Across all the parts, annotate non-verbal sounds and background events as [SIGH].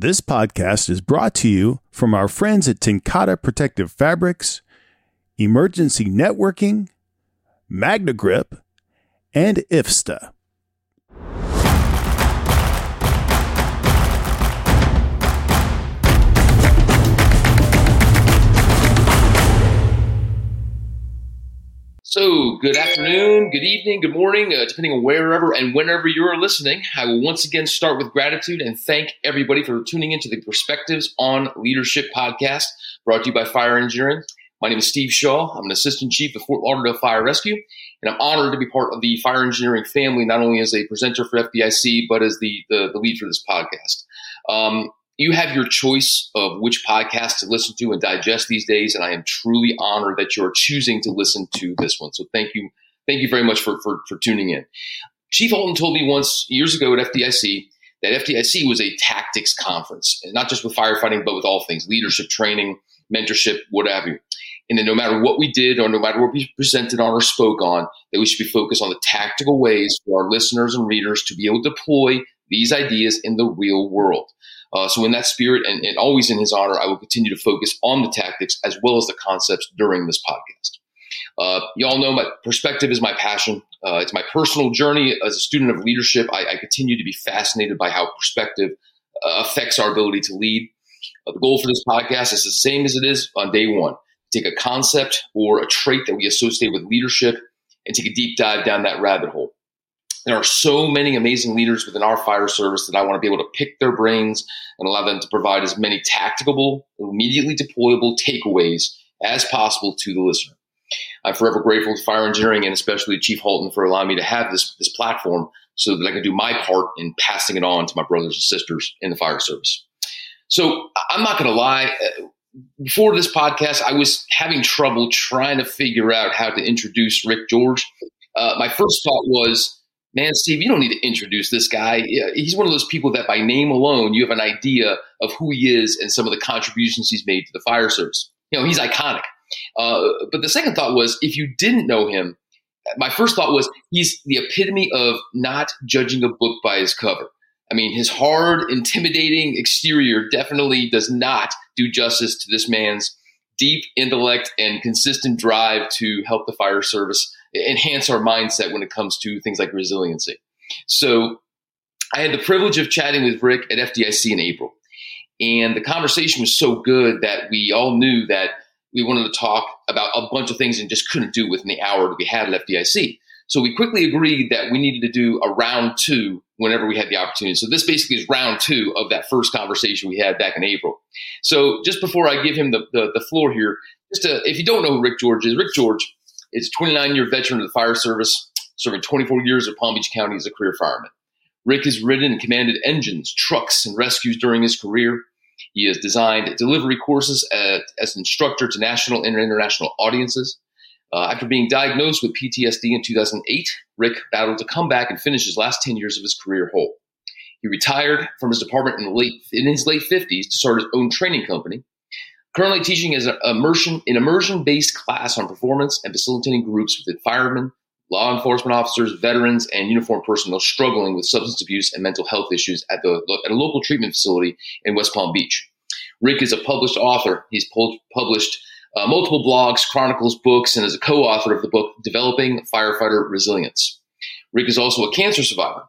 This podcast is brought to you from our friends at TenCate Protective Fabrics, Emergency Networking, MagneGrip, and IFSTA. So, good afternoon, good evening, good morning, uh, depending on wherever and whenever you're listening. I will once again start with gratitude and thank everybody for tuning into the Perspectives on Leadership podcast brought to you by Fire Engineering. My name is Steve Shaw. I'm an assistant chief of Fort Lauderdale Fire Rescue, and I'm honored to be part of the fire engineering family, not only as a presenter for FDIC, but as the, the, the lead for this podcast. Um, you have your choice of which podcast to listen to and digest these days, and I am truly honored that you're choosing to listen to this one. So thank you, thank you very much for for, for tuning in. Chief Halton told me once years ago at FDIC that FDIC was a tactics conference, and not just with firefighting, but with all things leadership training, mentorship, whatever. And then no matter what we did or no matter what we presented on or spoke on, that we should be focused on the tactical ways for our listeners and readers to be able to deploy these ideas in the real world. Uh, so, in that spirit and, and, always in his honor, I will continue to focus on the tactics as well as the concepts during this podcast. Uh, you all know my perspective is my passion. Uh, it's my personal journey as a student of leadership. I, I continue to be fascinated by how perspective uh, affects our ability to lead. Uh, the goal for this podcast is the same as it is on day one take a concept or a trait that we associate with leadership and take a deep dive down that rabbit hole. There are so many amazing leaders within our fire service that I want to be able to pick their brains and allow them to provide as many tactical, immediately deployable takeaways as possible to the listener. I'm forever grateful to fire engineering and especially Chief Halton for allowing me to have this, this platform so that I can do my part in passing it on to my brothers and sisters in the fire service. So I'm not going to lie. Before this podcast, I was having trouble trying to figure out how to introduce Rick Jorge. Uh, my first thought was, man, Steve, you don't need to introduce this guy. He's one of those people that by name alone, you have an idea of who he is and some of the contributions he's made to the fire service. You know, he's iconic. Uh, but the second thought was if you didn't know him, my first thought was he's the epitome of not judging a book by his cover. I mean, his hard, intimidating exterior definitely does not do justice to this man's deep intellect and consistent drive to help the fire service enhance our mindset when it comes to things like resiliency. So I had the privilege of chatting with Rick at FDIC in April. And the conversation was so good that we all knew that we wanted to talk about a bunch of things and just couldn't do within the hour that we had at FDIC. So we quickly agreed that we needed to do a round two whenever we had the opportunity. So this basically is round two of that first conversation we had back in April. So just before I give him the, the, the floor here, just to, if you don't know who Rick Jorge is, Rick Jorge is a 29 year veteran of the fire service, serving 24 years of Palm Beach County as a career fireman. Rick has ridden and commanded engines, trucks, and rescues during his career. He has designed delivery courses at, as an instructor to national and international audiences. Uh, after being diagnosed with PTSD in 2008, Rick battled to come back and finish his last 10 years of his career whole. He retired from his department in, late, in his late 50s to start his own training company, Currently teaching as an immersion, an immersion-based class on performance and facilitating groups with firemen, law enforcement officers, veterans, and uniformed personnel struggling with substance abuse and mental health issues at, the, at a local treatment facility in West Palm Beach. Rick is a published author. He's published uh, multiple blogs, chronicles, books, and is a co-author of the book Developing Firefighter Resilience. Rick is also a cancer survivor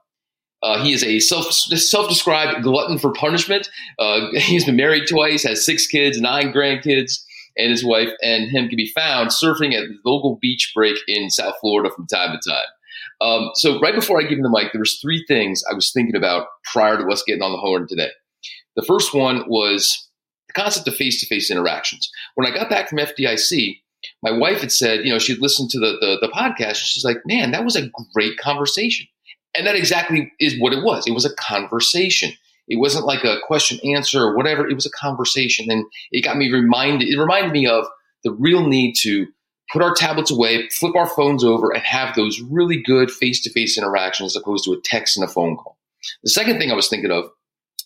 uh, he is a self self described glutton for punishment. Uh, [LAUGHS] he's been married twice, has six kids, nine grandkids, and his wife and him can be found surfing at the local beach break in South Florida from time to time. Um, so right before I give him the mic, there was three things I was thinking about prior to us getting on the horn today. The first one was the concept of face to face interactions. When I got back from FDIC, my wife had said, you know, she'd listened to the, the, the podcast. And she's like, man, that was a great conversation. And that exactly is what it was. It was a conversation. It wasn't like a question answer or whatever. It was a conversation. And it got me reminded, it reminded me of the real need to put our tablets away, flip our phones over, and have those really good face to face interactions as opposed to a text and a phone call. The second thing I was thinking of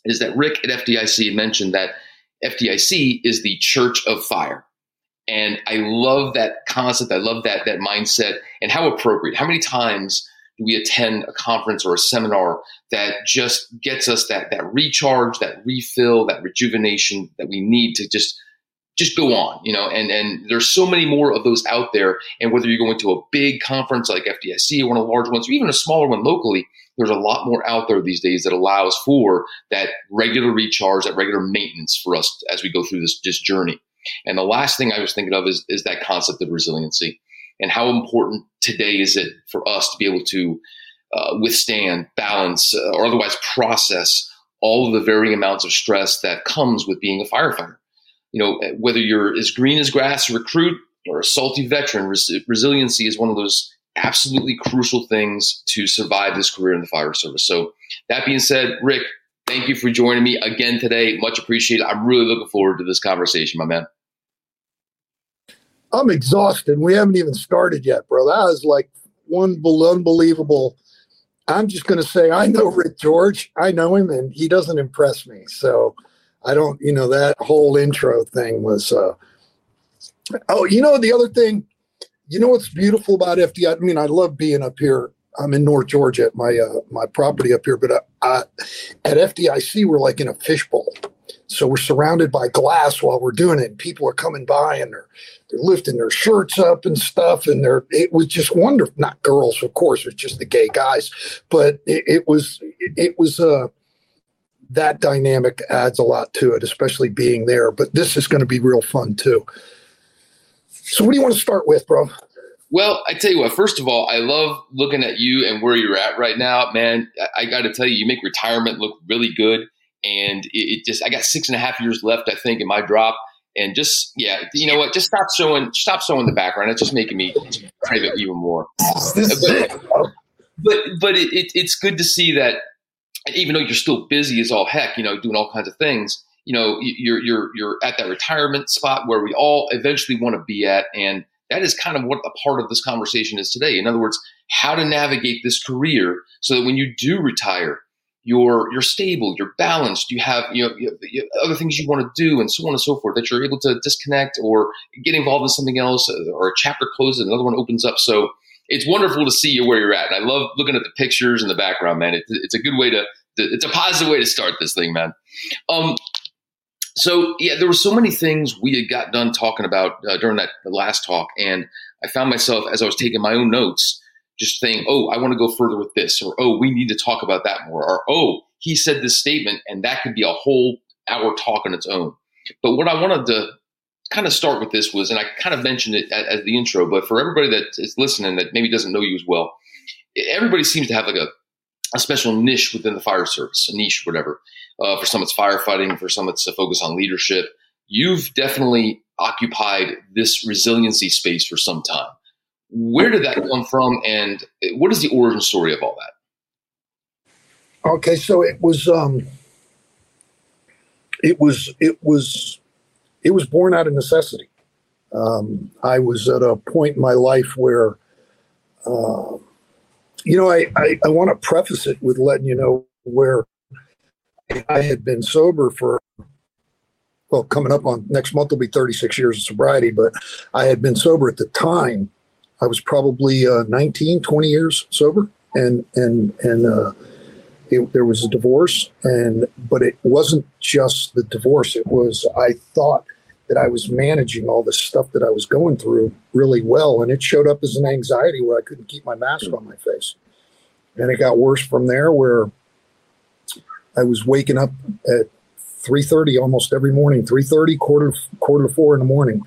is that Rick at FDIC mentioned that FDIC is the church of fire. And I love that concept. I love that, that mindset and how appropriate. How many times do we attend a conference or a seminar that just gets us that that recharge, that refill, that rejuvenation that we need to just just go on, you know, and, and there's so many more of those out there. And whether you're going to a big conference like FDIC or one of the large ones, or even a smaller one locally, there's a lot more out there these days that allows for that regular recharge, that regular maintenance for us as we go through this, this journey. And the last thing I was thinking of is, is that concept of resiliency and how important today is it for us to be able to uh, withstand, balance, uh, or otherwise process all of the varying amounts of stress that comes with being a firefighter you know, whether you're as green as grass recruit or a salty veteran, res- resiliency is one of those absolutely crucial things to survive this career in the fire service. So, that being said, Rick, thank you for joining me again today. Much appreciated. I'm really looking forward to this conversation, my man. I'm exhausted. We haven't even started yet, bro. That was like one unbelievable. I'm just going to say I know Rick Jorge. I know him, and he doesn't impress me. So I don't, you know, that whole intro thing was. Uh, oh, you know, the other thing, you know, what's beautiful about FDI? I mean, I love being up here. I'm in North Georgia at my uh, my property up here, but uh, uh, at FDIC we're like in a fishbowl, so we're surrounded by glass while we're doing it. And people are coming by and they're they're lifting their shirts up and stuff, and they're it was just wonderful. Not girls, of course, it's just the gay guys, but it, it was it, it was uh that dynamic adds a lot to it, especially being there. But this is going to be real fun too. So, what do you want to start with, bro? Well, I tell you what. First of all, I love looking at you and where you're at right now, man. I, I got to tell you, you make retirement look really good, and it, it, just I got six and a half years left, I think, in my drop. And just yeah, you know what? Just stop showing, stop showing the background. It's just making me crave it even more. But, but, but it, it's good to see that even though you're still busy as all heck, you know, doing all kinds of things, you know, you're you're you're at that retirement spot where we all eventually want to be at, and that is kind of what a part of this conversation is today. In other words, how to navigate this career so that when you do retire, you're you're stable, you're balanced, you have you know, you have, you have other things you want to do, and so on and so forth. That you're able to disconnect or get involved in something else, uh, or a chapter closes, another one opens up. So it's wonderful to see you where you're at. And I love looking at the pictures in the background, man. It, it's a good way to, it's a positive way to start this thing, man. Um, so yeah, there were so many things we had got done talking about uh, during that last talk, and I found myself as I was taking my own notes, just saying, "Oh, I want to go further with this," or "Oh, we need to talk about that more," or "Oh, he said this statement, and that could be a whole hour talk on its own." But what I wanted to kind of start with this was, and I kind of mentioned it as, the intro, but for everybody that is listening that maybe doesn't know you as well, everybody seems to have like a, a special niche within the fire service, a niche, whatever. Uh, for some, it's firefighting. For some, it's a focus on leadership. You've definitely occupied this resiliency space for some time. Where did that come from, and what is the origin story of all that? Okay, so it was, um, it was, it was it was born out of necessity. Um, I was at a point in my life where, uh, you know, I, I, I want to preface it with letting you know where I had been sober for, well, coming up on next month will be 36 years of sobriety, but I had been sober at the time. I was probably uh, 19, 20 years sober. And, and, and, uh, it, there was a divorce and but it wasn't just the divorce it was i thought that I was managing all the stuff that I was going through really well. And it showed up as an anxiety where I couldn't keep my mask on my face. And it got worse from there where I was waking up at 3.30 almost every morning, 3.30, quarter, quarter to four in the morning.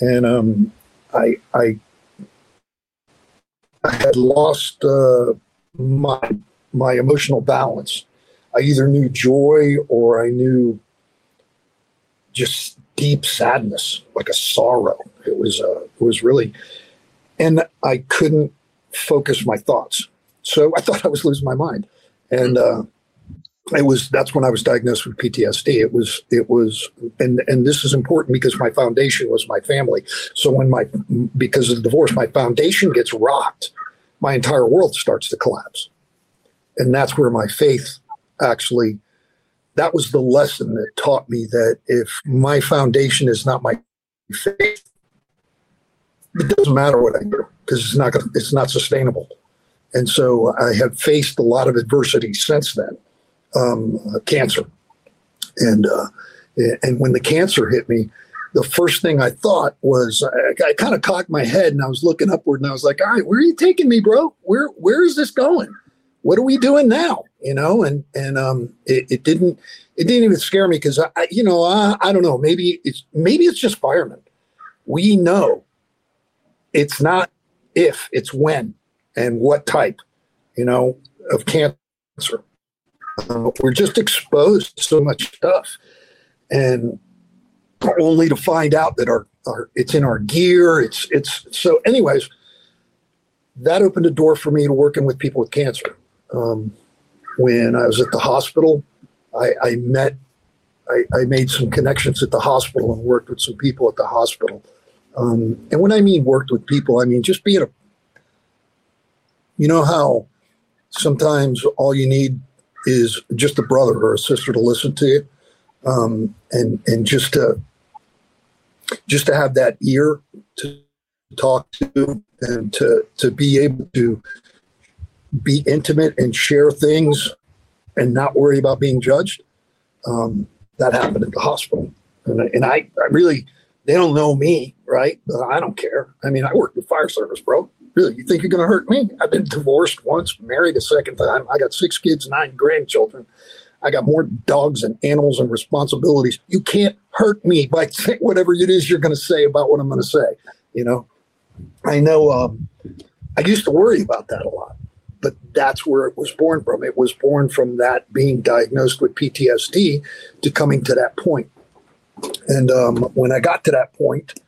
And um, I, I, I had lost uh, my, my emotional balance. I either knew joy or I knew just deep sadness, like a sorrow. It was uh, it was really, and I couldn't focus my thoughts. So I [LAUGHS] thought I was losing my mind, and uh, it was that's when I was diagnosed with PTSD. It was it was, and and this is important because my foundation was my family. So when my because of the divorce, my foundation gets rocked, my entire world starts to collapse, and that's where my faith actually that was the lesson that taught me that if my foundation is not my faith, it doesn't matter what I do because it's not gonna, it's not sustainable. and so I have faced a lot of adversity since then, um, uh, cancer, and uh, and when the cancer hit me, the first thing I thought was I, I kind of cocked my head and I was looking upward and I was like, all right, where are you taking me, bro? Where where is this going? What are we doing now? You know, and and um, it, it didn't it didn't even scare me because I, you know I, I don't know maybe it's maybe it's just firemen. We know it's not if it's when and what type, you know, of cancer. Uh, we're just exposed to so much stuff, and only to find out that our, our it's in our gear. It's it's so. Anyways, that opened a door for me to working with people with cancer. Um, when I was at the hospital, I, I met, I, I, made some connections at the hospital and worked with some people at the hospital. Um, and when I mean worked with people, I mean just being a, you know how sometimes all you need is just a brother or a sister to listen to you, um, and and just to just to have that ear to talk to and to to be able to be intimate and share things and not worry about being judged. Um, that happened at the hospital, and, and I, I really they don't know me, right? I don't care. I mean, I work with fire service, bro. Really, you think you're going to hurt me? I've been divorced once, married a second time. I got six kids, nine grandchildren. I got more dogs and animals and responsibilities. You can't hurt me by [LAUGHS] saying whatever it is you're going to say about what I'm going to say. You know, I know. Um, I used to worry about that a lot, but that's where it was born from. It was born from that being diagnosed with PTSD to coming to that point. And um, when I got to that point,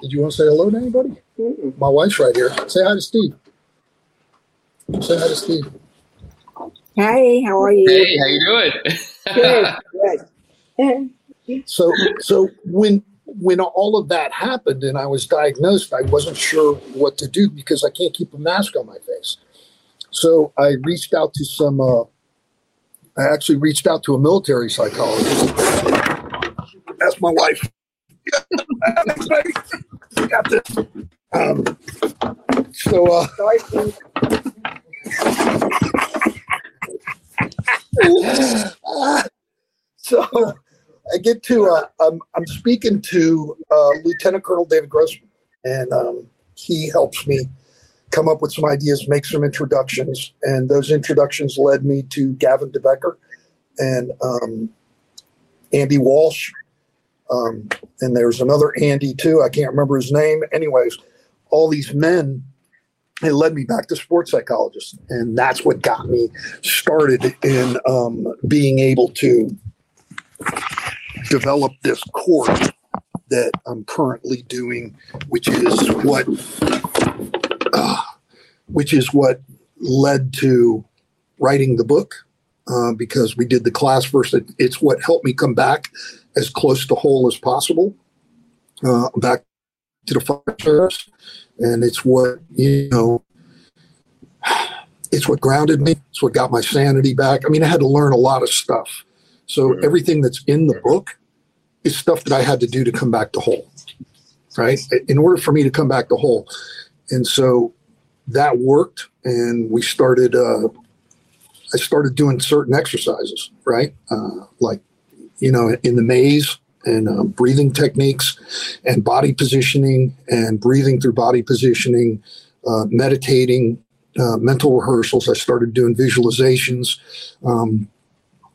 did you want to say hello to anybody? My wife's right here. Say hi to Steve. Say hi to Steve. Hi, how are you? Hey, how you doing? good, good. [LAUGHS] so, so when when all of that happened and I was diagnosed, I wasn't sure what to do because I can't keep a mask on my face. So I reached out to some. Uh, I actually reached out to a military psychologist. That's my wife. [LAUGHS] got this. Um, so, uh, [LAUGHS] so I get to, uh, I'm, I'm speaking to uh, Lieutenant Colonel David Grossman, and um, he helps me come up with some ideas, make some introductions. And those introductions led me to Gavin de Becker and um, Andy Walsh. Um, and there's another Andy too. I can't remember his name. Anyways, all these men it led me back to sports psychologists. And that's what got me started in um, being able to develop this course that i'm currently doing which is what uh, which is what led to writing the book uh, because we did the class first. It, it's what helped me come back as close to whole as possible uh, back to the fire service and it's what you know it's what grounded me it's what got my sanity back. I mean i had to learn a lot of stuff. So everything that's in the book is stuff that i had to do to come back to whole right? In order for me to come back to whole. And so that worked and we started uh, i started doing certain exercises right? Uh, like you know in the maze and uh, breathing techniques and body positioning and breathing through body positioning, uh, meditating, uh, mental rehearsals. I started doing visualizations. Um,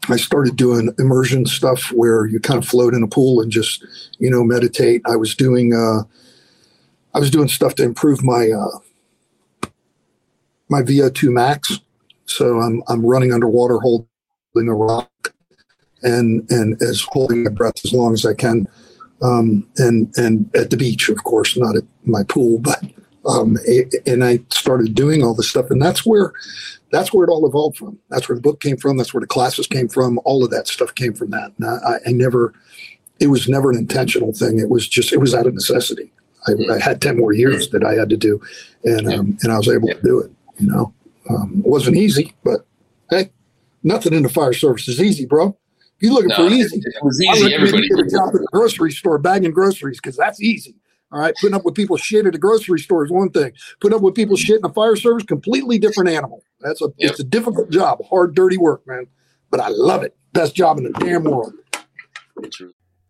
I started doing immersion stuff where you kind of float in a pool and just, you know, meditate. I was doing, uh, I was doing stuff to improve my, uh, my VO2 max. So I'm, I'm running underwater holding a rock and and as holding my breath as long as I can, um, and and at the beach, of course, not at my pool, but um, and I started doing all this stuff, and that's where that's where it all evolved from. That's where the book came from. That's where the classes came from. All of that stuff came from that. I, I never, it was never an intentional thing. It was just it was out of necessity. I, I had ten more years that I had to do, and um, and I was able to do it. You know, um, it wasn't easy, but hey, nothing in the fire service is easy, bro you're looking no, for easy. It was easy. Everybody get a job at a grocery store bagging groceries because that's easy. All right, putting up with people shit at a grocery store is one thing. Putting up with people shit in a fire service, completely different animal. That's a yep. it's a difficult job, hard, dirty work, man. But I love it. Best job in the damn world.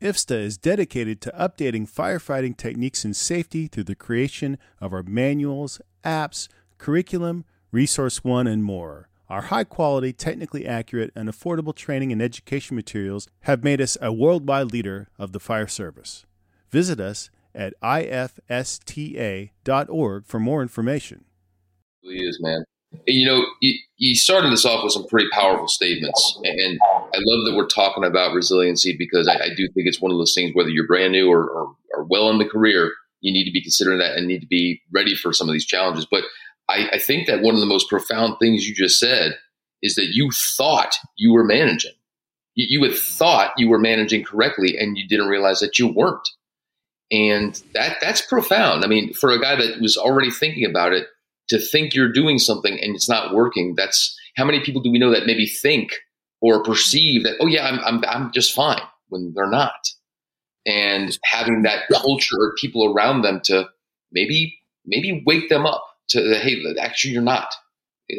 IFSTA is dedicated to updating firefighting techniques and safety through the creation of our manuals, apps, curriculum, Resource One, and more. Our high quality, technically accurate, and affordable training and education materials have made us a worldwide leader of the fire service. Visit us at ifsta.org for more information. It really is, man. You know, you, started this off with some pretty powerful statements, and I love that we're talking about resiliency because I, I do think it's one of those things. Whether you're brand new or, or, or, well in the career, you need to be considering that and need to be ready for some of these challenges. But I, I think that one of the most profound things you just said is that you thought you were managing. You, you had thought you were managing correctly, and you didn't realize that you weren't. And that that's profound. I mean, for a guy that was already thinking about it, to think you're doing something and it's not working, that's how many people do we know that maybe think or perceive that, oh yeah, I'm I'm I'm just fine when they're not. And having that culture or people around them to maybe maybe wake them up to hey, actually you're not.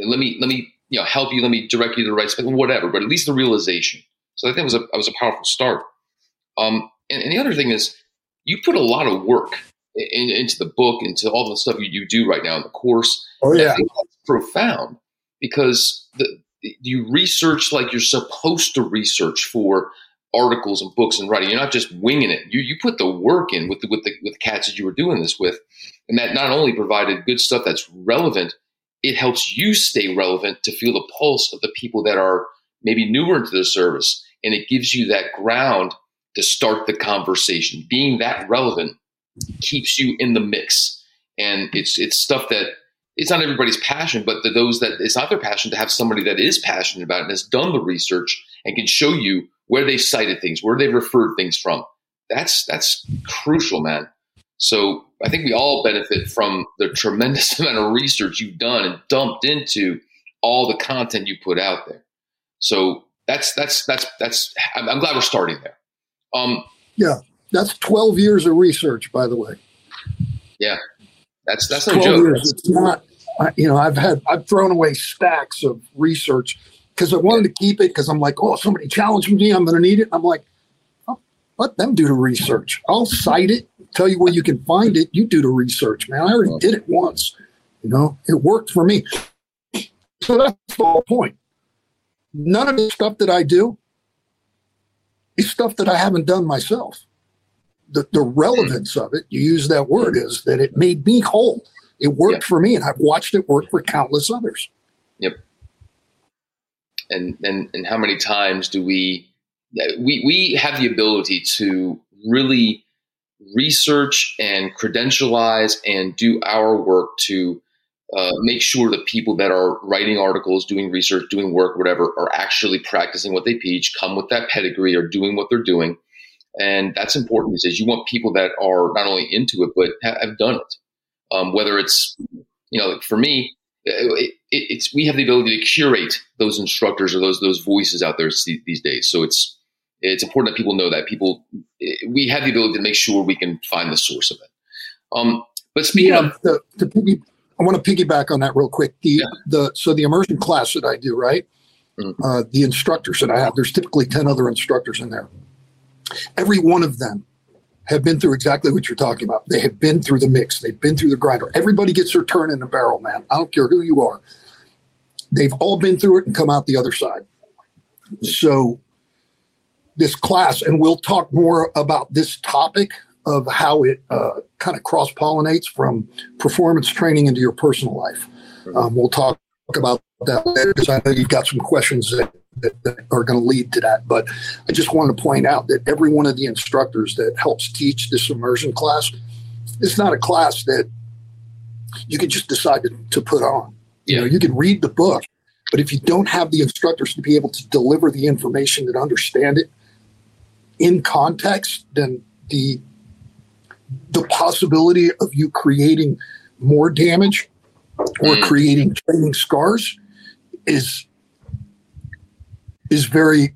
Let me let me you know help you. Let me direct you to the right spot. Whatever, but at least the realization. So I think it was a was a powerful start. Um, and, and the other thing is you put a lot of work in, into the book, into all the stuff you, you do right now in the course. Oh yeah, that's profound because the, you research like you're supposed to research for articles and books and writing. You're not just winging it. You you put the work in with the with the with the cats that you were doing this with, and that not only provided good stuff that's relevant, it helps you stay relevant to feel the pulse of the people that are maybe newer into the service, and it gives you that ground to start the conversation. Being that relevant keeps you in the mix. And it's it's stuff that it's not everybody's passion, but the, those that it's not their passion to have somebody that is passionate about it and has done the research and can show you where they cited things, where they referred things from. That's that's crucial, man. So I think we all benefit from the tremendous [LAUGHS] amount of research you've done and dumped into all the content you put out there. So that's that's that's that's. I'm, I'm glad we're starting there. Um, yeah, that's 12 years of research, by the way. Yeah, that's that's no joke. Years. It's not. You know, I've had I've thrown away stacks of research because I wanted to keep it because I'm like, oh, somebody challenged me, I'm going to need it. I'm like, oh, let them do the research. I'll cite it, tell you where you can find it. You do the research, man. I already did it once. You know, it worked for me. So that's the whole point. None of the stuff that I do is stuff that I haven't done myself. The, the relevance of it, you use that word, is that it made me whole. It worked yep. for me, and I've watched it work for countless others. Yep. And and and how many times do we we we have the ability to really research and credentialize and do our work to uh, make sure that people that are writing articles, doing research, doing work, whatever, are actually practicing what they teach, come with that pedigree, are doing what they're doing. And that's important because you want people that are not only into it, but have, have done it. Um, whether it's, you know, for me, it, it, it's we have the ability to curate those instructors or those those voices out there these days. So it's it's important that people know that people we have the ability to make sure we can find the source of it. Um, but speaking yeah, of the, the, I want to piggyback on that real quick. The yeah. the so the immersion class that I do, right? Mm-hmm. Uh, the instructors that I have, there's typically ten other instructors in there. Every one of them have been through exactly what you're talking about. They have been through the mix. They've been through the grinder. Everybody gets their turn in the barrel, man. I don't care who you are. They've all been through it and come out the other side. So this class, and we'll talk more about this topic of how it uh, kind of cross pollinates from performance training into your personal life. Um, we'll talk about that later because I know you've got some questions that, that, that are going to lead to that. But I just wanted to point out that every one of the instructors that helps teach this immersion class, it's not a class that you can just decide to, to put on. Yeah. You know, you can read the book, but if you don't have the instructors to be able to deliver the information and understand it in context, then the the possibility of you creating more damage or mm. creating training scars is is very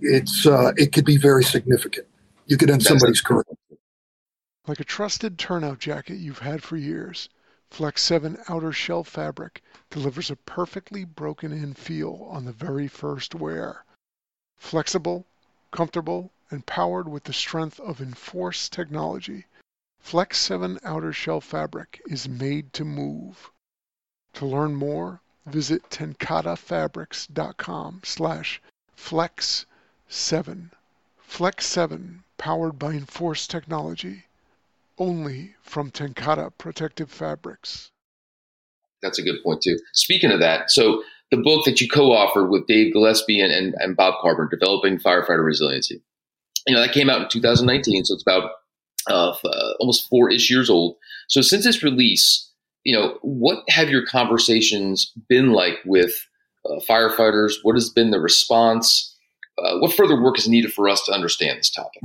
it's uh, it could be very significant. You could end That's somebody's career. Like a trusted turnout jacket you've had for years, Flex 7 outer shell fabric delivers a perfectly broken in feel on the very first wear. Flexible, comfortable, and powered with the strength of Enforce technology, Flex 7 outer shell fabric is made to move. To learn more, visit tencatefabrics.com slash flex7. Flex 7, powered by Enforce technology, only from TenCate Protective Fabrics. That's a good point too. Speaking of that, so the book that you co-authored with Dave Gillespie and, and, and Bob Carpenter, Developing Firefighter Resiliency, you know, that came out in 2019, so it's about uh, uh, almost four-ish years old. So since its release, you know, what have your conversations been like with uh, firefighters? What has been the response? Uh, what further work is needed for us to understand this topic?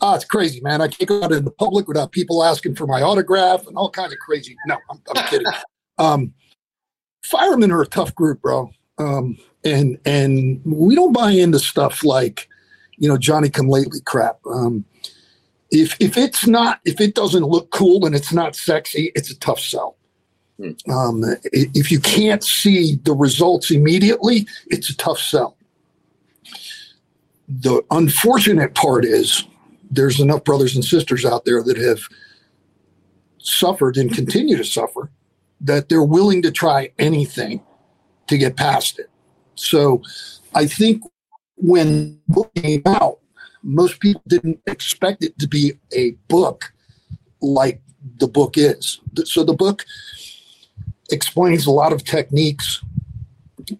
Oh, it's crazy, man. I can't go out in the public without people asking for my autograph and all kinds of crazy. No, I'm, I'm kidding. [LAUGHS] Um, firemen are a tough group, bro. Um, and and we don't buy into stuff like, you know, Johnny come lately crap. Um, if if it's not if it doesn't look cool and it's not sexy, it's a tough sell. Hmm. Um, if you can't see the results immediately, it's a tough sell. The unfortunate part is there's enough brothers and sisters out there that have suffered and continue to suffer that they're willing to try anything to get past it. So I think when book came out, most people didn't expect it to be a book like the book is. So the book explains a lot of techniques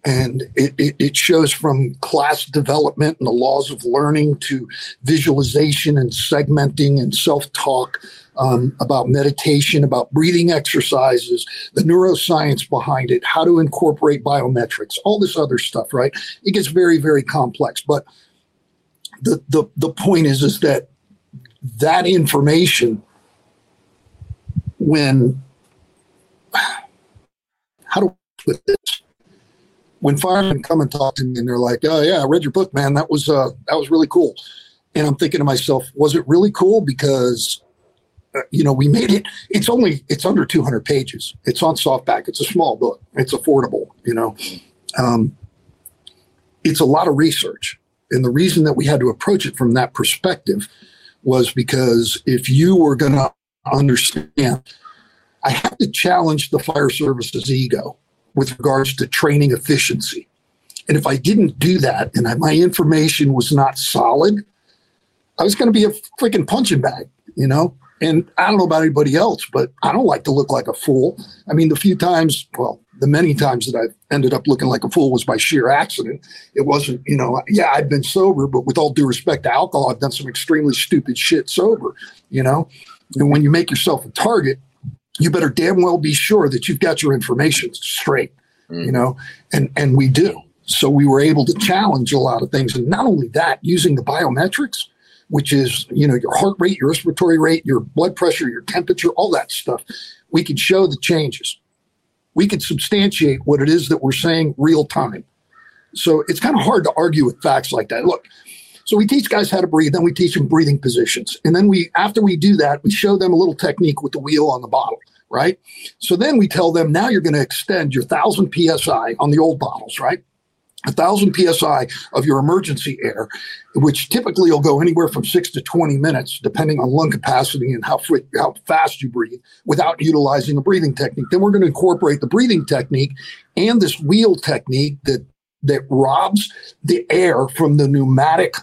and it, it, it, shows from class development and the laws of learning to visualization and segmenting and self-talk um, about meditation about breathing exercises the neuroscience behind it how to incorporate biometrics all this other stuff right it gets very very complex but the, the, the point is is that that information when how do with this when firemen come and talk to me and they're like, "Oh yeah, I read your book, man. That was uh, that was really cool," and I'm thinking to myself, "Was it really cool?" Because uh, you know we made it. It's only it's under 200 pages. It's on softback. It's a small book. It's affordable. You know, um, it's a lot of research, and the reason that we had to approach it from that perspective was because if you were going to understand, I had to challenge the fire service's ego with regards to training efficiency. And if I didn't do that and I, my information was not solid, I was going to be a freaking punching bag, you know? And I don't know about anybody else, but I don't like to look like a fool. I mean, the few times, well, the many times that I've ended up looking like a fool was by sheer accident. It wasn't, you know, yeah, I've been sober, but with all due respect to alcohol, I've done some extremely stupid shit sober, you know? And when you make yourself a target, you better damn well be sure that you've got your information straight, mm. you know, and and we do. So we were able to challenge a lot of things, and not only that, using the biometrics, which is you know your heart rate, your respiratory rate, your blood pressure, your temperature, all that stuff. We could show the changes. We could substantiate what it is that we're saying real time. So it's kind of hard to argue with facts like that. Look, so we teach guys how to breathe, then we teach them breathing positions. And then we, after we do that, we show them a little technique with the wheel on the bottle, right? So then we tell them, now you're going to extend your 1,000 PSI on the old bottles, right? A thousand psi of your emergency air, which typically will go anywhere from six to 20 minutes, depending on lung capacity and how, how fast you breathe, without utilizing a breathing technique. Then we're going to incorporate the breathing technique and this wheel technique that that robs the air from the pneumatic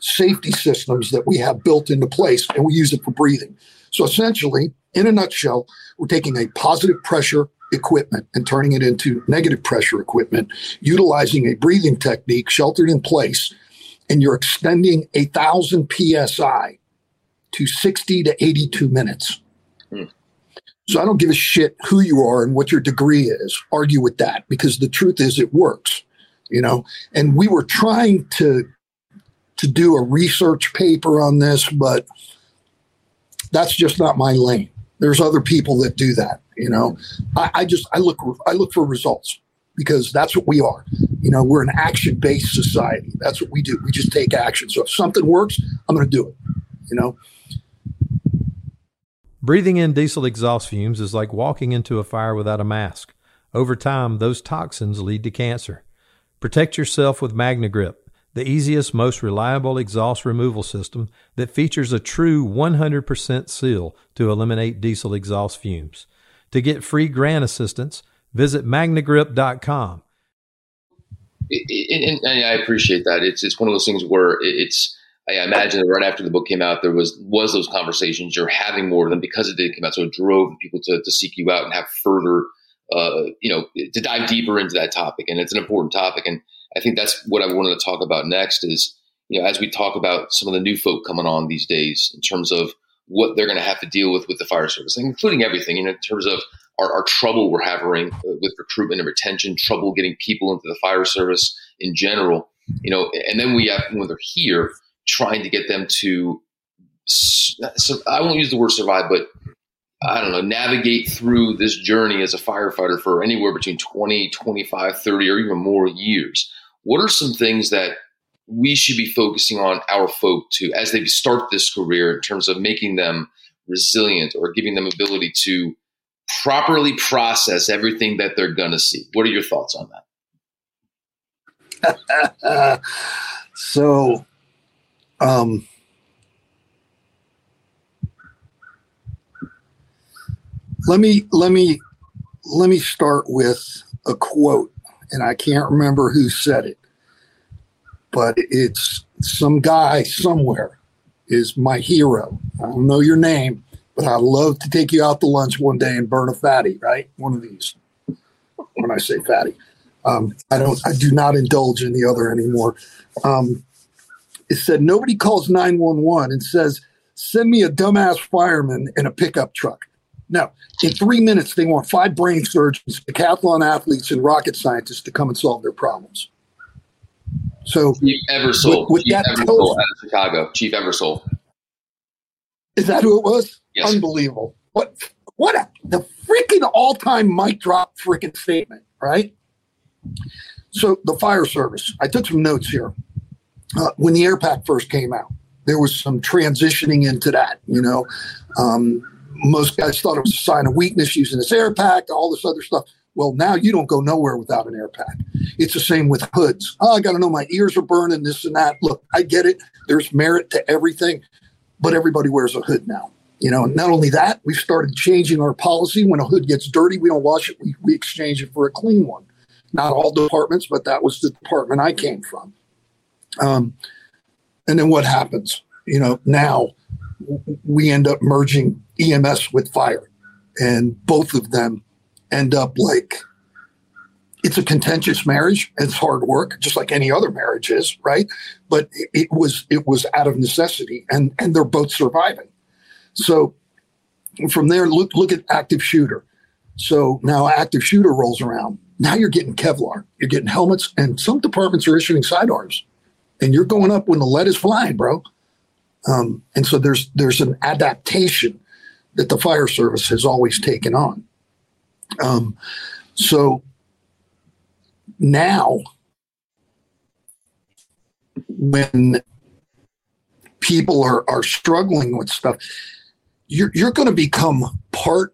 safety systems that we have built into place and we use it for breathing. So essentially, in a nutshell, we're taking a positive pressure equipment and turning it into negative pressure equipment, utilizing a breathing technique sheltered in place, and you're extending a thousand psi to 60 to 82 minutes. Hmm. So I don't give a shit who you are and what your degree is. Argue with that because the truth is it works, you know. And we were trying to to do a research paper on this, but that's just not my lane. There's other people that do that. You know, I, I just I look I look for results because that's what we are. You know, we're an action based society. That's what we do. We just take action. So if something works, I'm going to do it. you know. Breathing in diesel exhaust fumes is like walking into a fire without a mask. Over time, those toxins lead to cancer. Protect yourself with MagneGrip, the easiest, most reliable exhaust removal system that features a true 100% seal to eliminate diesel exhaust fumes. To get free grant assistance, visit magnegrip.com. And, and, I appreciate that. It's it's one of those things where it's. I imagine that right after the book came out, there was was those conversations. You're having more of them because it did come out, so it drove people to to seek you out and have further, uh, you know, to dive deeper into that topic. And it's an important topic. And I think that's what I wanted to talk about next. Is you know, as we talk about some of the new folk coming on these days in terms of what they're going to have to deal with with the fire service, including everything, you know, in terms of our, our trouble we're having uh, with recruitment and retention, trouble getting people into the fire service in general, you know, and then we have when they're here trying to get them to, so I won't use the word survive, but I don't know, navigate through this journey as a firefighter for anywhere between 20, 25, 30, or even more years. What are some things that we should be focusing on our folk too as they start this career in terms of making them resilient or giving them ability to properly process everything that they're going to see. What are your thoughts on that? [LAUGHS] so, um, let me let me let me start with a quote, and I can't remember who said it, but it's some guy somewhere is my hero. I don't know your name, but I'd love to take you out to lunch one day and burn a fatty, right? One of these. When I say fatty, um, I don't. I do not indulge in the other anymore. Um, it said nobody calls nine one one and says, "Send me a dumbass fireman in a pickup truck." No, in three minutes they want five brain surgeons, decathlon athletes, and rocket scientists to come and solve their problems. So, Chief Eversole, with, with Chief Eversole out of Chicago, Chief Eversole. Is that who it was? Yes. Unbelievable. What what a, the freaking all-time mic drop freaking statement, right? So the fire service. I took some notes here. Uh, when the air pack first came out, there was some transitioning into that. You know, um, most guys thought it was a sign of weakness using this air pack, all this other stuff. Well, now you don't go nowhere without an air pack. It's the same with hoods. Oh, I got to know my ears are burning, this and that. Look, I get it. There's merit to everything, but everybody wears a hood now. You know, not only that, we've started changing our policy. When a hood gets dirty, we don't wash it, we, we exchange it for a clean one. Not all departments, but that was the department I came from. Um, and then what happens? You know, now we end up merging EMS with fire, and both of them end up like it's a contentious marriage. It's hard work, just like any other marriage is, right? But it was it was out of necessity, and and they're both surviving. So from there, look look at active shooter. So now active shooter rolls around. Now you're getting Kevlar, you're getting helmets, and some departments are issuing sidearms, and you're going up when the lead is flying, bro. Um, and so there's there's an adaptation that the fire service has always taken on. Um, so now, when people are are struggling with stuff, you're, you're going to become part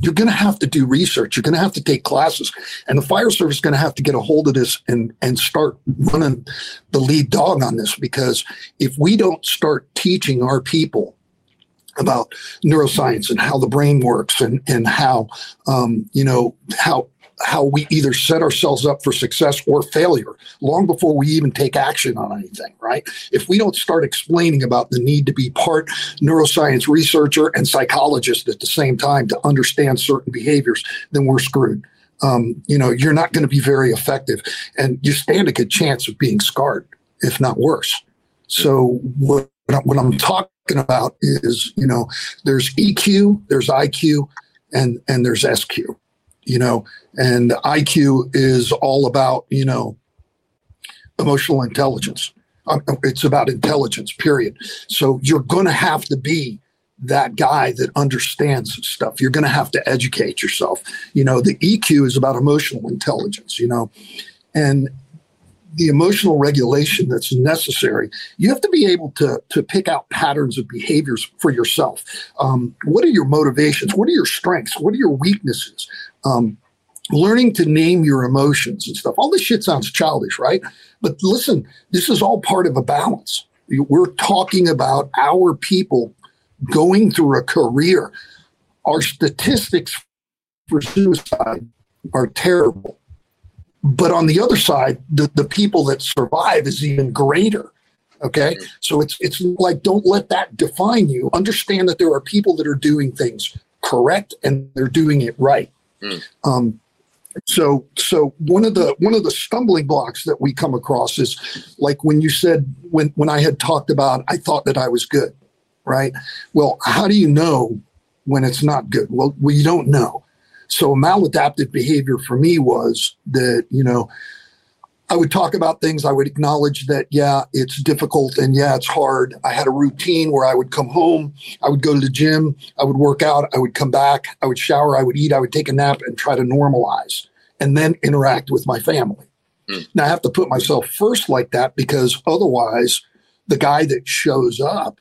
you're going to have to do research. You're going to have to take classes. And the fire service is going to have to get a hold of this and and start running the lead dog on this because if we don't start teaching our people about neuroscience and how the brain works and and how um, you know how how we either set ourselves up for success or failure long before we even take action on anything, right? If we don't start explaining about the need to be part neuroscience researcher and psychologist at the same time to understand certain behaviors, then we're screwed. Um, you know, you're not going to be very effective and you stand a good chance of being scarred, if not worse. So what, what I'm talking about is, you know, there's EQ, there's IQ, and, and there's SQ you know, and IQ is all about, you know, emotional intelligence. Um, it's about intelligence, period. So you're going to have to be that guy that understands stuff. You're going to have to educate yourself. You know, the EQ is about emotional intelligence, you know, and the emotional regulation that's necessary, you have to be able to, to pick out patterns of behaviors for yourself. Um, what are your motivations? What are your strengths? What are your weaknesses? Um, learning to name your emotions and stuff. All this shit sounds childish, right? But listen, this is all part of a balance. We're talking about our people going through a career. Our statistics for suicide are terrible. But on the other side, the, the people that survive is even greater. Okay. So it's it's like don't let that define you. Understand that there are people that are doing things correct and they're doing it right. Mm. Um, so so one of the one of the stumbling blocks that we come across is like when you said when when I had talked about I thought that I was good, right? Well, how do you know when it's not good? Well, well you don't know. So maladaptive behavior for me was that, you know, I would talk about things. I would acknowledge that, yeah, it's difficult and yeah, it's hard. I had a routine where I would come home, I would go to the gym, I would work out, I would come back, I would shower, I would eat, I would take a nap and try to normalize and then interact with my family. Mm. Now I have to put myself first like that because otherwise the guy that shows up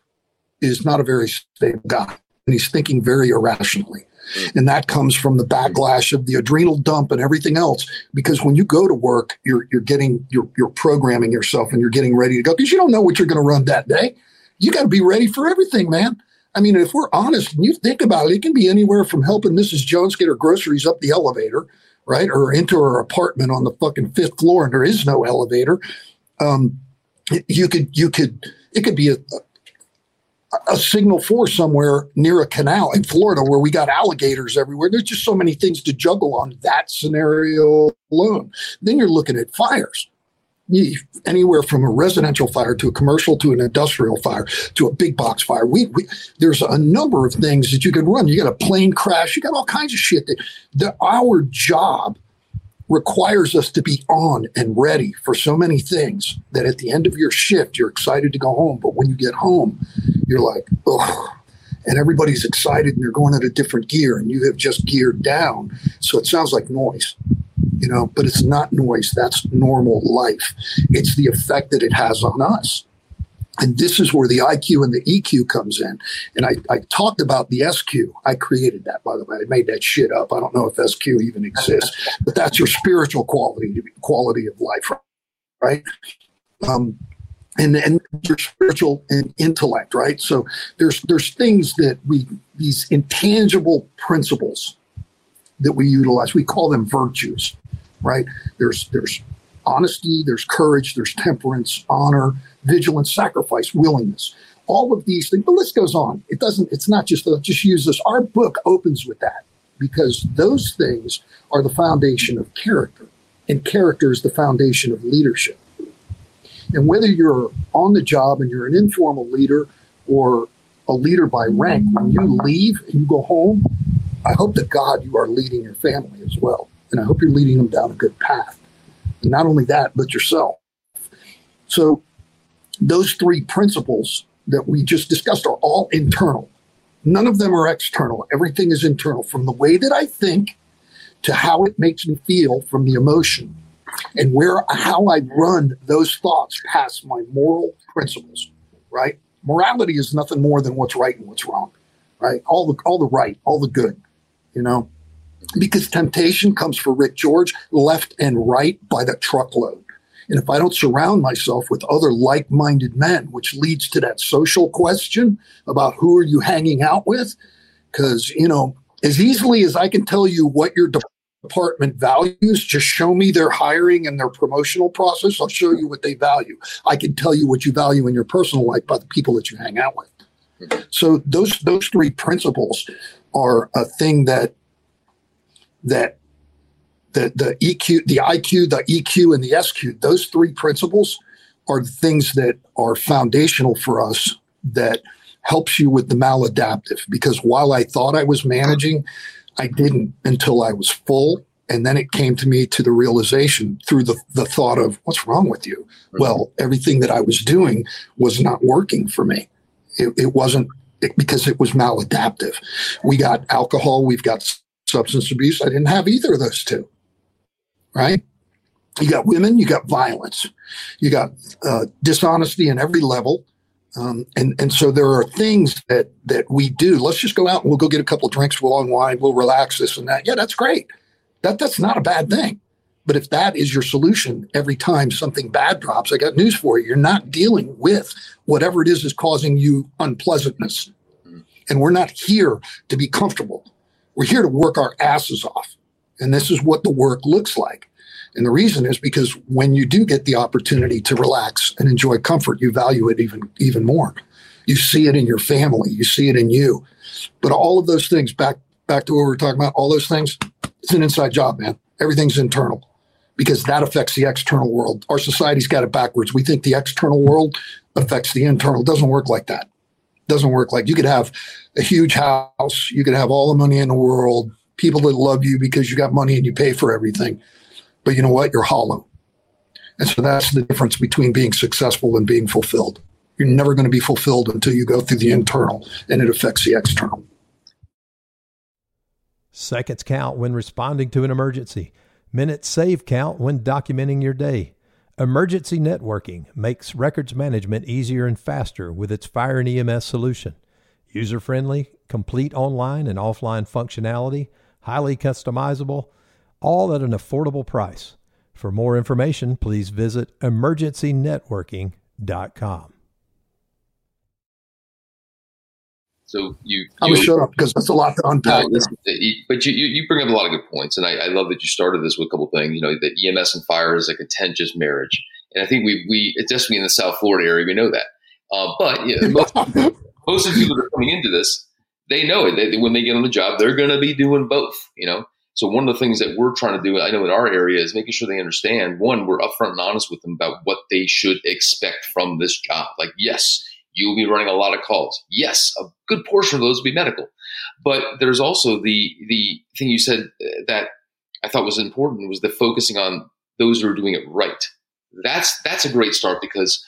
is not a very stable guy and he's thinking very irrationally. And that comes from the backlash of the adrenal dump and everything else. Because when you go to work, you're you're getting you're you're programming yourself and you're getting ready to go because you don't know what you're going to run that day. You got to be ready for everything, man. I mean, if we're honest and you think about it, it can be anywhere from helping Mrs. Jones get her groceries up the elevator, right, or into her apartment on the fucking fifth floor, and there is no elevator. Um, you could you could it could be a, a signal for somewhere near a canal in Florida where we got alligators everywhere. There's just so many things to juggle on that scenario alone. Then you're looking at fires. Anywhere from a residential fire to a commercial to an industrial fire to a big box fire. We, we there's a number of things that you can run. You got a plane crash. You got all kinds of shit that, that our job requires us to be on and ready for so many things that at the end of your shift, you're excited to go home. But when you get home, you're like, oh, and everybody's excited and they're going at a different gear and you have just geared down. So it sounds like noise, you know, but it's not noise. That's normal life. It's the effect that it has on us. And this is where the IQ and the EQ comes in. And I, I, talked about the SQ. I created that, by the way. I made that shit up. I don't know if SQ even exists, but that's your spiritual quality, quality of life, right? Um, and and your spiritual and intellect, right? So there's there's things that we these intangible principles that we utilize. We call them virtues, right? There's there's honesty, there's courage, there's temperance, honor, vigilance, sacrifice, willingness. All of these things. The list goes on. It doesn't. It's not just uh, just use this. Our book opens with that because those things are the foundation of character, and character is the foundation of leadership. And whether you're on the job and you're an informal leader or a leader by rank, when you leave and you go home, I hope that God you are leading your family as well. And I hope you're leading them down a good path. And not only that, but yourself. So those three principles that we just discussed are all internal. None of them are external. Everything is internal from the way that I think to how it makes me feel from the emotion and where how I run those thoughts past my moral principles, right? Morality is nothing more than what's right and what's wrong, right? All the all the right, all the good, you know. Because temptation comes for Rick Jorge left and right by the truckload. And if I don't surround myself with other like minded men, which leads to that social question about who are you hanging out with? Because, you know, as easily as I can tell you what your department values, just show me their hiring and their promotional process. I'll show you what they value. I can tell you what you value in your personal life by the people that you hang out with. So those those three principles are a thing that that the, the EQ, the IQ, the EQ, and the SQ, those three principles are the things that are foundational for us that helps you with the maladaptive. Because while I thought I was managing, I didn't until I was full. And then it came to me to the realization through the, the thought of what's wrong with you? Right. Well, everything that I was doing was not working for me. It, it wasn't it, because it was maladaptive. We got alcohol, we've got substance abuse. I didn't have either of those two right? You got women, you got violence, you got uh, dishonesty in every level. Um, and and so there are things that that we do. Let's just go out and we'll go get a couple drinks, we'll unwind, we'll relax, this and that. Yeah, that's great. That that's not a bad thing. But if that is your solution every time something bad drops, I got news for you. You're not dealing with whatever it is is causing you unpleasantness. And we're not here to be comfortable. We're here to work our asses off. And this is what the work looks like. And the reason is because when you do get the opportunity to relax and enjoy comfort, you value it even, even more. You see it in your family, you see it in you. But all of those things, back back to what we were talking about, all those things, it's an inside job, man. Everything's internal because that affects the external world. Our society's got it backwards. We think the external world affects the internal. It doesn't work like that. It doesn't work like you could have a huge house, you could have all the money in the world, people that love you because you got money and you pay for everything. But you know what? You're hollow. And so that's the difference between being successful and being fulfilled. You're never going to be fulfilled until you go through the internal and it affects the external. Seconds count when responding to an emergency. Minutes save count when documenting your day. Emergency Networking makes records management easier and faster with its Fire and EMS solution. User friendly, complete online and offline functionality, highly customizable, all at an affordable price. For more information, please visit emergencynetworking.com. So you, I'm gonna shut up because that's a lot to unpack. No, but you, you bring up a lot of good points, and I, I, love that you started this with a couple things. You know, that EMS and fire is a contentious marriage, and I think we we especially in the South Florida area we know that. Uh, but yeah, [LAUGHS] most, most of the people that are coming into this, they know it. They, when they get on the job, they're going to be doing both. You know, so one of the things that we're trying to do, I know in our area, is making sure they understand. One, we're upfront and honest with them about what they should expect from this job. Like, yes, you will be running a lot of calls. Yes, a good portion of those will be medical, but there's also the the thing you said uh, that I thought was important was the focusing on those who are doing it right. That's that's a great start because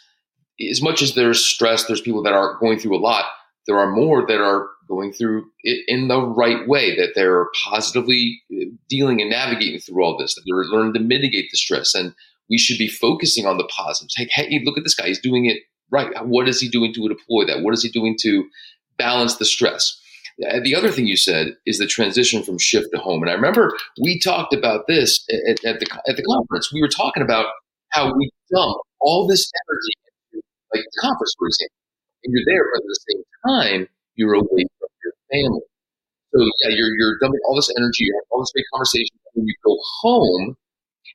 as much as there's stress, there's people that are going through a lot. There are more that are going through it in the right way, that they're positively uh, dealing and navigating through all this, that they're learning to mitigate the stress. And we should be focusing on the positives. Hey, hey, look at this guy. He's doing it right. What is he doing to deploy that? What is he doing to balance the stress? Uh, the other thing you said is the transition from shift to home. And I remember we talked about this at, at the, at the conference. We were talking about how we dump all this energy into like the conference, for example. And you're there, at the same time, you're away from your family. So yeah, you're you're dumping all this energy, you have all this big conversation. When you go home,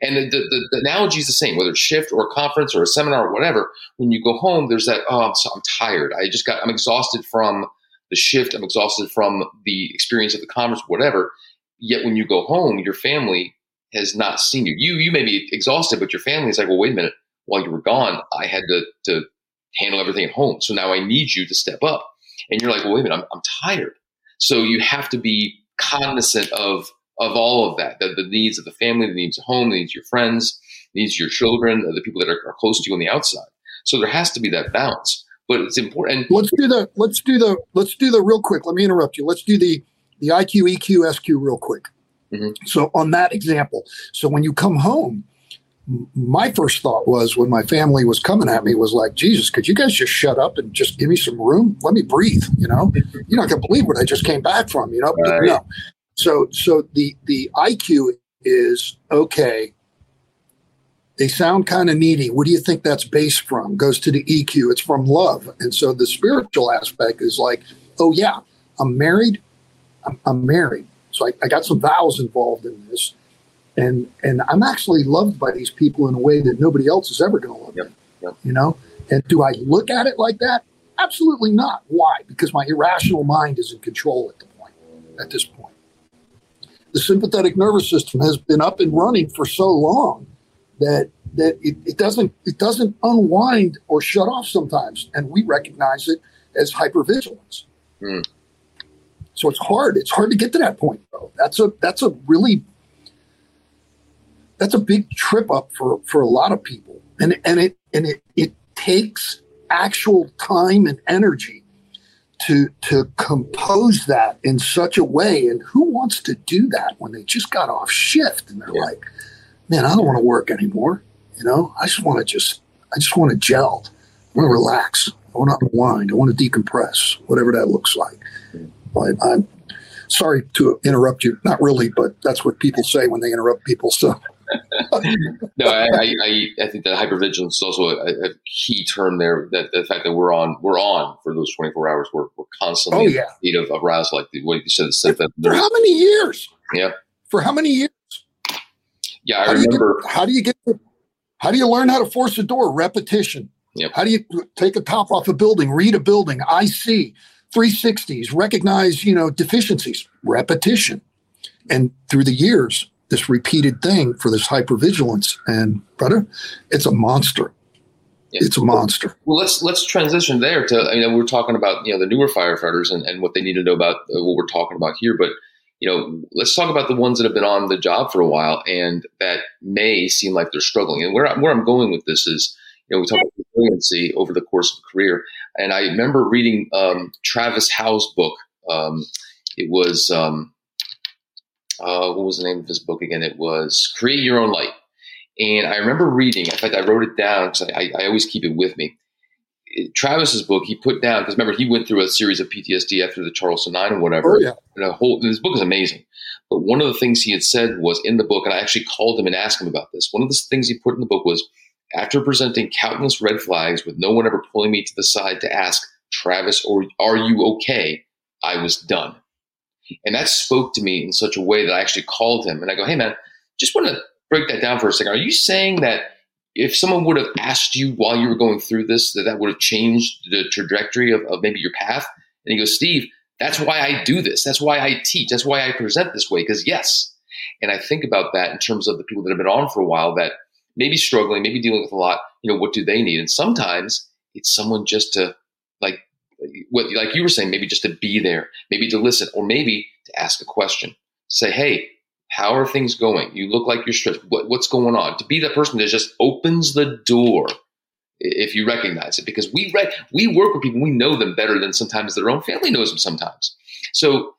and the, the, the, analogy is the same, whether it's shift or a conference or a seminar or whatever. When you go home, there's that, oh, I'm, so, I'm tired. I just got, I'm exhausted from the shift. I'm exhausted from the experience of the conference, whatever. Yet when you go home, your family has not seen you. You, you may be exhausted, but your family is like, well, wait a minute. While you were gone, I had to, to handle everything at home. So now I need you to step up. And you're like, well, wait a minute, I'm, I'm tired. So you have to be cognizant of of all of that, the, the needs of the family, the needs of home, the needs of your friends, the needs of your children, the people that are, are close to you on the outside. So there has to be that balance. But it's important. let's do the let's do the let's do the real quick. Let me interrupt you. Let's do the the IQ, EQ, SQ real quick. Mm-hmm. So on that example, so when you come home, my first thought was when my family was coming at me was like, Jesus, could you guys just shut up and just give me some room? Let me breathe. You know, you're not gonna believe what I just came back from. You know, right. no. So so the the IQ is okay. They sound kind of needy. What do you think that's based from? Goes to the EQ. It's from love. And so the spiritual aspect is like, oh yeah, I'm married. I'm, I'm married. So I, I got some vows involved in this and and I'm actually loved by these people in a way that nobody else is ever going to love yep. me. Yep. You know, and do I look at it like that? Absolutely not. Why? Because my irrational mind is in control at the point. At this point, the sympathetic nervous system has been up and running for so long that that it, it doesn't it doesn't unwind or shut off sometimes, and we recognize it as hypervigilance. Mm. So it's hard. It's hard to get to that point, though. That's a that's a really that's a big trip up for for a lot of people and and it and it it takes actual time and energy to to compose that in such a way and who wants to do that when they just got off shift and they're yeah. like man, I don't want to work anymore. You know, I just want to just, I just want to gel. I want to relax. I want to unwind. I want to decompress, whatever that looks like. But I'm sorry to interrupt you. Not really, but that's what people say when they interrupt people. So. No, I, I, I, think that hypervigilance is also a, a, key term there. That the fact that we're on, we're on for those 24 hours. We're, we're constantly oh, yeah. in of, of arousal, like the way you said. for, for how many years? Yeah. For how many years? Yeah, I how remember. Do get, how do you get? How do you learn how to force a door? Repetition. Yep. How do you take a top off a building, read a building, I see 360s, recognize, you know, deficiencies, repetition. And through the years, this repeated thing for this hypervigilance. And brother, it's a monster. Yeah. It's a monster. Well, let's let's transition there to. I mean, we're talking about you know the newer firefighters and, and what they need to know about uh, what we're talking about here. But you know, let's talk about the ones that have been on the job for a while and that may seem like they're struggling. And where where I'm going with this is, you know, we talk about resiliency over the course of a career. And I remember reading um, Travis Howe's book. Um, it was um, uh, what was the name of his book again? It was Create Your Own Light. And I remember reading, in fact, I wrote it down because I, I, always keep it with me. It, Travis's book, he put down, because remember, he went through a series of PTSD after the Charleston Nine and whatever. Oh, yeah. And a whole, and his book is amazing. But one of the things he had said was in the book, and I actually called him and asked him about this. One of the things he put in the book was after presenting countless red flags with no one ever pulling me to the side to ask, Travis, or are you okay? I was done. And that spoke to me in such a way that I actually called him and I go, hey, man, just want to break that down for a second. Are you saying that if someone would have asked you while you were going through this, that that would have changed the trajectory of, of maybe your path? And he goes, Steve, that's why I do this. That's why I teach. That's why I present this way. Because yes. And I think about that in terms of the people that have been on for a while that maybe struggling, maybe dealing with a lot, you know, what do they need? And sometimes it's someone just to like what like you were saying, maybe just to be there, maybe to listen, or maybe to ask a question, to say, "Hey, how are things going? You look like you're stressed. What, what's going on?" To be that person that just opens the door if you recognize it, because we re- we work with people, we know them better than sometimes their own family knows them. Sometimes, so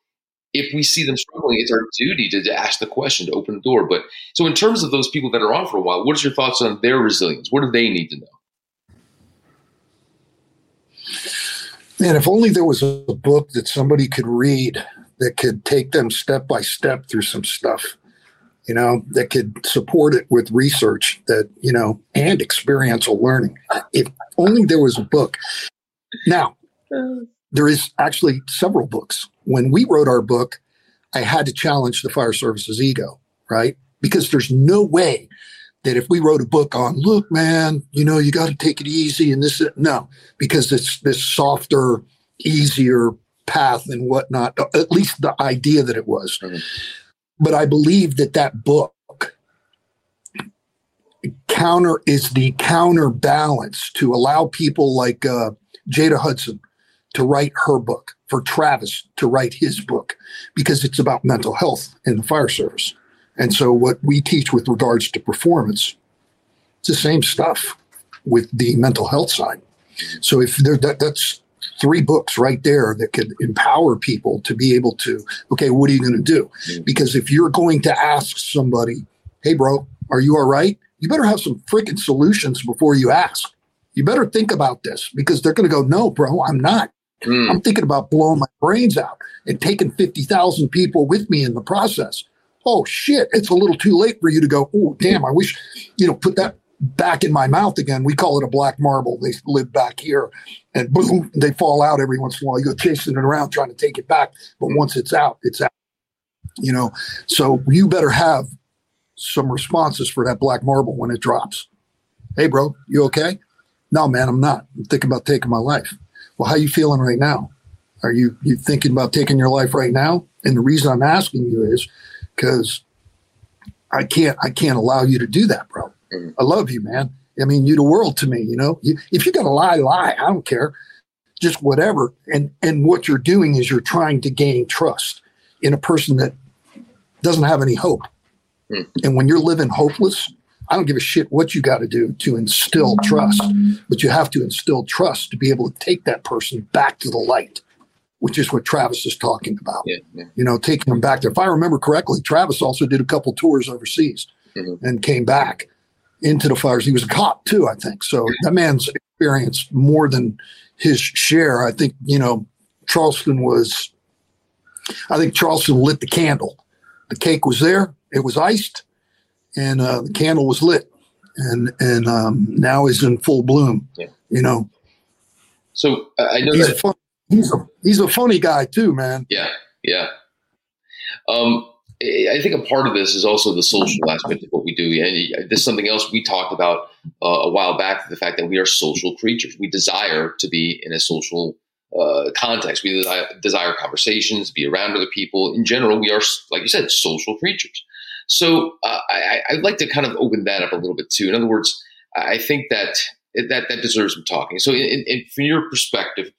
if we see them struggling, it's our duty to, to ask the question to open the door. But so, in terms of those people that are on for a while, what is your thoughts on their resilience? What do they need to know? Man, if only there was a book that somebody could read that could take them step by step through some stuff, you know, that could support it with research that, you know, and experiential learning. If only there was a book. Now, there is actually several books. When we wrote our book, I had to challenge the fire services ego, right? Because there's no way that if we wrote a book on, look, man, you know, you got to take it easy and this, is no, because it's this softer, easier path and whatnot, at least the idea that it was. Mm-hmm. But I believe that that book counter is the counterbalance to allow people like uh, Jada Hudson to write her book, for Travis to write his book, because it's about mental health in the fire service. And so, what we teach with regards to performance, it's the same stuff with the mental health side. So, if there, that, that's three books right there that could empower people to be able to, okay, what are you going to do? Mm-hmm. Because if you're going to ask somebody, hey, bro, are you all right? You better have some freaking solutions before you ask. You better think about this because they're going to go, no, bro, I'm not. Mm. I'm thinking about blowing my brains out and taking 50,000 people with me in the process oh shit, it's a little too late for you to go, oh, damn, I wish, you know, put that back in my mouth again. We call it a black marble. They live back here and boom, they fall out every once in a while. You go chasing it around trying to take it back. But once it's out, it's out. You know, so you better have some responses for that black marble when it drops. Hey, bro, you okay? No, man, I'm not. I'm thinking about taking my life. Well, how you feeling right now? Are you you thinking about taking your life right now? And the reason I'm asking you is because I can't I can't allow you to do that, bro. Mm-hmm. I love you, man. I mean, you the world to me. You know, you, if you got to lie, lie. I don't care. Just whatever. And and what you're doing is you're trying to gain trust in a person that doesn't have any hope. Mm-hmm. And when you're living hopeless, I don't give a shit what you got to do to instill trust, but you have to instill trust to be able to take that person back to the light which is what Travis is talking about. Yeah, yeah. You know, taking them back there. If I remember correctly, Travis also did a couple tours overseas. mm-hmm. and came back into the fires. He was a cop too, I think. So that man's experienced more than his share. I think, you know, Charleston was, I think Charleston lit the candle. The cake was there, it was iced, and uh, the candle was lit. And and um, now is in full bloom. Yeah. You know. So uh, I know he's that he's a he's a funny guy too, man. Yeah, yeah. Um, I think a part of this is also the social aspect of what we do. And this is something else we talked about uh, a while back the fact that we are social creatures. We desire to be in a social uh, context. We desire, desire conversations, be around other people. In general, we are, like you said, social creatures. So uh, I, would like to kind of open that up a little bit too. In other words, I think that that, that deserves some talking. So, in, in, from your perspective,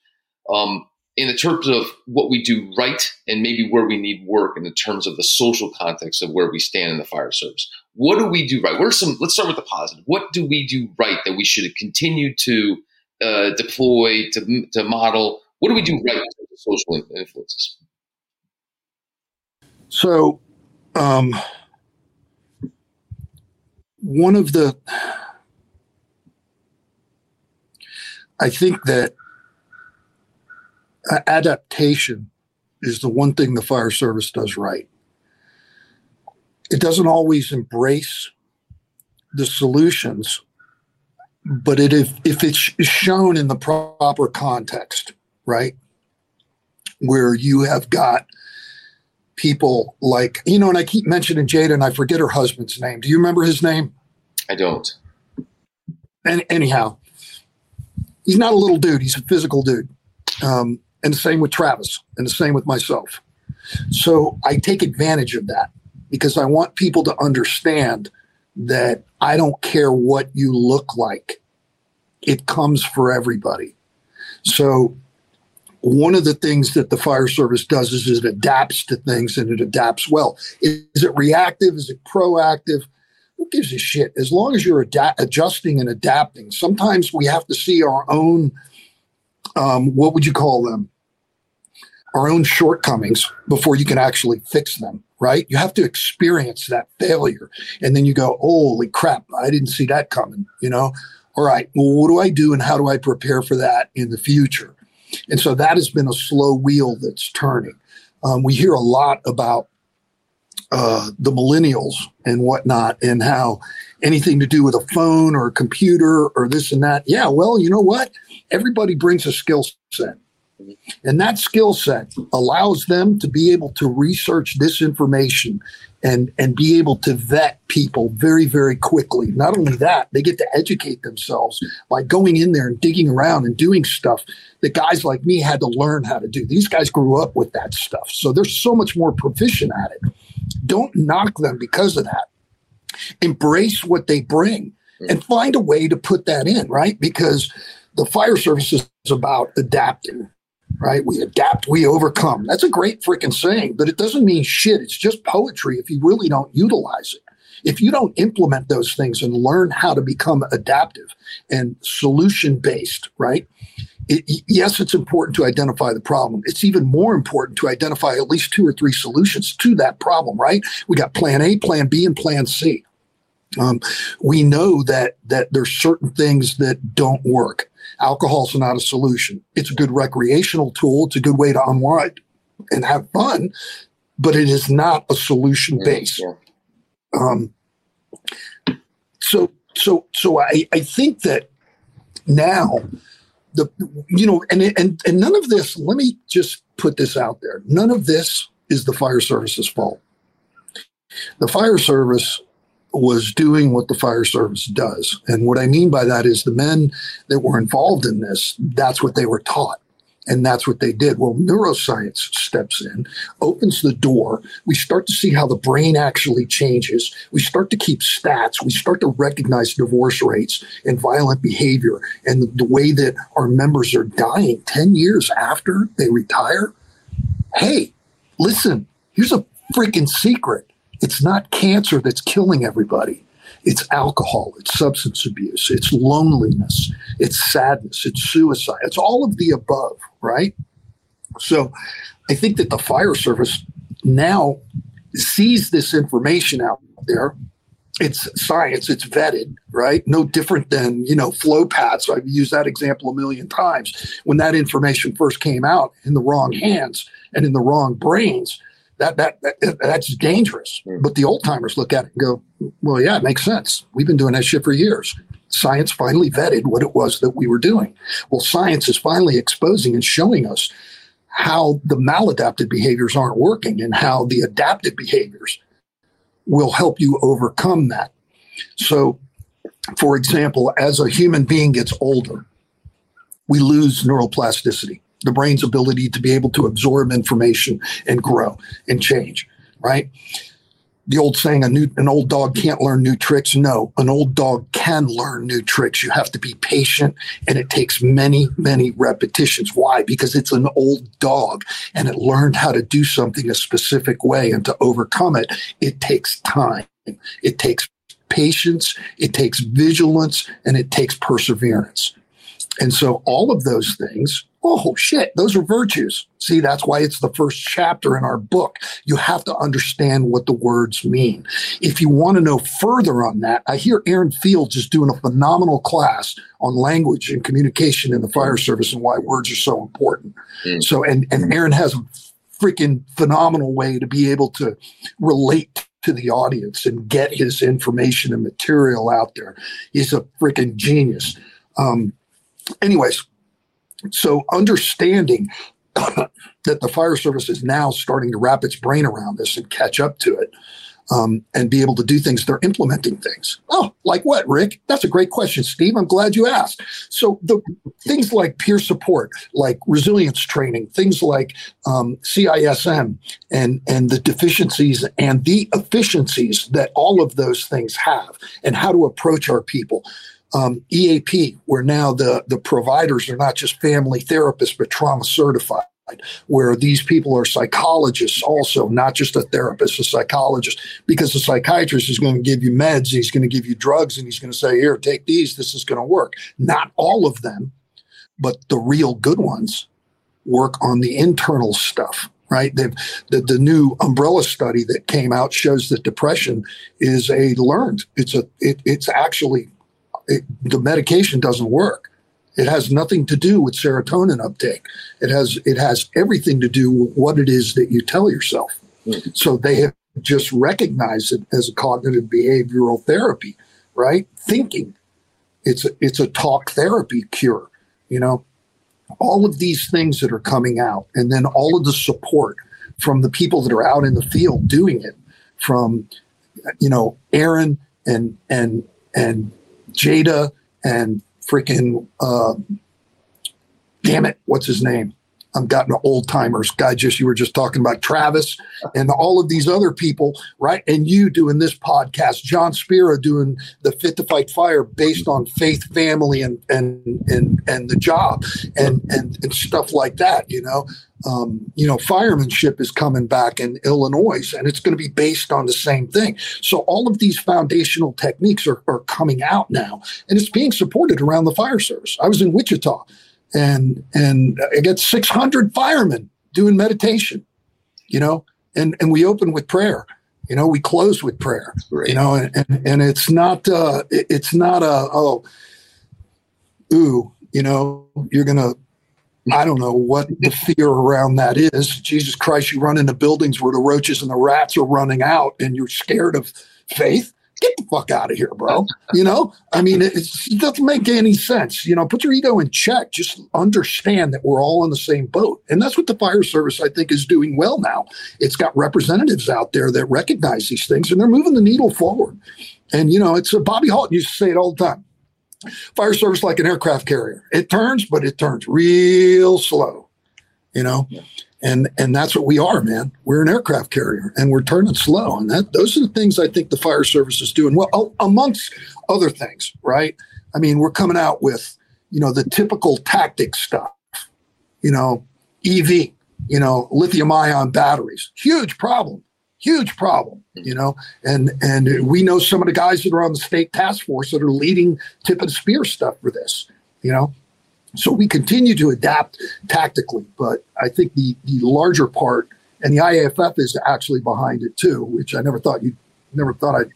um, in the terms of what we do right and maybe where we need work in the terms of the social context of where we stand in the fire service. What do we do right? What are some, let's start with the positive. What do we do right that we should continue to uh, deploy, to, to model? What do we do right with social influences? So, um, one of the, I think that adaptation is the one thing the fire service does right. It doesn't always embrace the solutions, but it if, if it's shown in the proper context, right? Where you have got people like, you know, and I keep mentioning Jada and I forget her husband's name. Do you remember his name? I don't. And anyhow, he's not a little dude, he's a physical dude. Um, and the same with Travis, and the same with myself. So I take advantage of that because I want people to understand that I don't care what you look like, it comes for everybody. So one of the things that the fire service does is it adapts to things and it adapts well. Is, it reactive? Is it proactive? Who gives a shit? As long as you're ad- adjusting and adapting. Sometimes we have to see our own um, what would you call them? Our own shortcomings before you can actually fix them, right? You have to experience that failure. And then you go, holy crap, I didn't see that coming, you know? All right, well, what do I do and how do I prepare for that in the future? And so that has been a slow wheel that's turning. Um, we hear a lot about uh, the millennials and whatnot and how anything to do with a phone or a computer or this and that. Yeah, well, you know what? Everybody brings a skill set. And that skill set allows them to be able to research this information and, and be able to vet people very, very quickly. Not only that, they get to educate themselves by going in there and digging around and doing stuff that guys like me had to learn how to do. These guys grew up with that stuff. So they're so much more proficient at it. Don't knock them because of that embrace what they bring mm. and find a way to put that in, right? Because the fire service is about adapting, right? We adapt, we overcome. That's a great freaking saying, but it doesn't mean shit. It's just poetry if you really don't utilize it. If you don't implement those things and learn how to become adaptive and solution based, right? It, yes, it's important to identify the problem. It's even more important to identify at least two or three solutions to that problem, right? We got plan A, plan B, and plan C. Um, we know that that there's certain things that don't work. Alcohol's not a solution. It's a good recreational tool. It's a good way to unwind and have fun, but it is not a solution base. Um, so so so I, I think that now the you know and and and none of this. Let me just put this out there. None of this is the fire service's fault. The fire service was doing what the fire service does. And what I mean by that is the men that were involved in this, that's what they were taught. And that's what they did. Well, neuroscience steps in, opens the door. We start to see how the brain actually changes. We start to keep stats. We start to recognize divorce rates and violent behavior and the, way that our members are dying 10 years after they retire. Hey, listen, here's a freaking secret it's not cancer that's killing everybody. It's alcohol, it's substance abuse, it's loneliness, it's sadness, it's suicide. It's all of the above, right? So I think that the fire service now sees this information out there it's science, it's vetted, right? No different than, you know, flow paths. I've used that example a million times. When that information first came out in the wrong hands and in the wrong brains, that, that, that that's dangerous. Hmm. But the old timers look at it and go, well, yeah, it makes sense. We've been doing that shit for years. Science finally vetted what it was that we were doing. Well, science is finally exposing and showing us how the maladaptive behaviors aren't working and how the adaptive behaviors will help you overcome that. So, for example, as a human being gets older, we lose neuroplasticity, the brain's ability to be able to absorb information and grow and change, right? the old saying, a new, an old dog can't learn new tricks. No, an old dog can learn new tricks. You have to be patient and it takes many, many repetitions. Why? Because it's an old dog and it learned how to do something a specific way and to overcome it, it takes time. It takes patience. It takes vigilance and it takes perseverance. And so all of those things oh shit, those are virtues. See, that's why it's the first chapter in our book. You have to understand what the words mean. If you want to know further on that, I hear Aaron Fields is doing a phenomenal class on language and communication in the fire service and why words are so important. Mm. So, and, and Aaron has a freaking phenomenal way to be able to relate to the audience and get his information and material out there. He's a freaking genius. Um, anyways, so understanding [COUGHS] that the fire service is now starting to wrap its brain around this and catch up to it um, and be able to do things, they're implementing things. Oh, like what, Rick? That's a great question, Steve. I'm glad you asked. So the things like peer support, like resilience training, things like um, CISM and and the deficiencies and the efficiencies that all of those things have, and how to approach our people um, EAP, where now the, the providers are not just family therapists, but trauma certified, where these people are psychologists also, not just a therapist, a psychologist, because the psychiatrist is going to give you meds, he's going to give you drugs, and he's going to say, here, take these, this is going to work. Not all of them, but the real good ones work on the internal stuff right? They've, the, the new umbrella study that came out shows that depression is a learned. It's a it, it's actually it, the medication doesn't work. It has nothing to do with serotonin uptake. It has it has everything to do with what it is that you tell yourself. Mm-hmm. So they have just recognized it as a cognitive behavioral therapy, right? Thinking. It's a, it's a talk therapy cure, you know. All of these things that are coming out, and then all of the support from the people that are out in the field doing it, from you know Aaron and and and Jada and freaking uh, damn it, what's his name? I'm gotten old timers. Guy, just you were just talking about Travis and all of these other people, right? And you doing this podcast, John Spira doing the Fit to Fight Fire based on faith, family, and and and and the job and and and stuff like that. You know, um, you know, firemanship is coming back in Illinois, and it's going to be based on the same thing. So all of these foundational techniques are, are coming out now, and it's being supported around the fire service. I was in Wichita, and and I got 600 firemen doing meditation, you know, and and we open with prayer. You know, we close with prayer. You know, and, and, and it's not uh, it's not a oh, ooh, you know, you're gonna I don't know what the fear around that is. Jesus Christ, you run into buildings where the roaches and the rats are running out and you're scared of faith. Get the fuck out of here, bro. [LAUGHS] You know, I mean, it, doesn't make any sense. You know, put your ego in check. Just understand that we're all in the same boat. And that's what the fire service, I think, is doing well now. It's got representatives out there that recognize these things and they're moving the needle forward. And, you know, it's a Bobby Halton used to say it all the time Fire service like an aircraft carrier. It turns, but it turns real slow, you know. Yeah. And and that's what we are, man. We're an aircraft carrier, and we're turning slow. And that those are the things I think the fire service is doing well, amongst other things, right? I mean, we're coming out with you know the typical tactic stuff, you know, EV, you know, lithium ion batteries, huge problem huge problem you know? And and we know some of the guys that are on the state task force that are leading tip and spear stuff for this you know? So we continue to adapt tactically but i think the the larger part and the IAFF is actually behind it too which i never thought you never thought i'd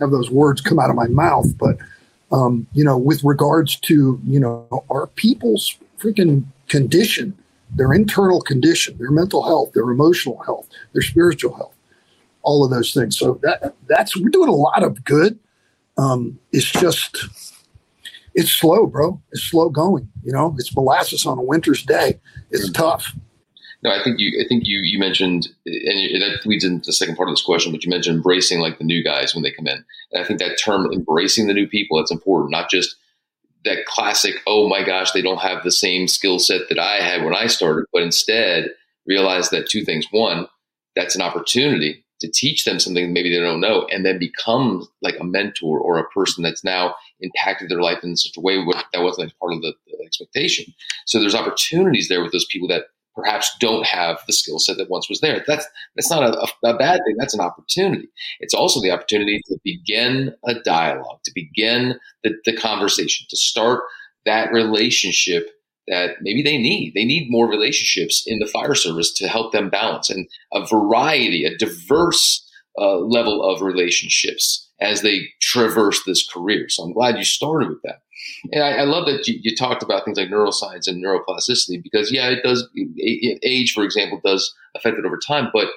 have those words come out of my mouth, but um, you know, with regards to you know our people's freaking condition, their internal condition, their mental health, their emotional health, their spiritual health, all of those things. So that that's we're doing a lot of good. Um, it's just it's slow, bro. It's slow going. You know, it's molasses on a winter's day. It's tough. No, I think you. I think you. You mentioned, and that leads into the second part of this question. But you mentioned embracing like the new guys when they come in, and I think that term embracing the new people that's important. Not just that classic. Oh my gosh, they don't have the same skill set that I had when I started, but instead realize that two things. One, that's an opportunity to teach them something maybe they don't know, and then become like a mentor or a person that's now impacted their life in such a way that wasn't part of the, the expectation. So there's opportunities there with those people that perhaps don't have the skill set that once was there. That's that's not a, a, bad thing. That's an opportunity. It's also the opportunity to begin a dialogue, to begin the, the conversation, to start that relationship that maybe they need. They need more relationships in the fire service to help them balance and a variety, a diverse uh, level of relationships as they traverse this career. So I'm glad you started with that. And I, I love that you, you, talked about things like neuroscience and neuroplasticity because, yeah, it does. Age, for example, does affect it over time. But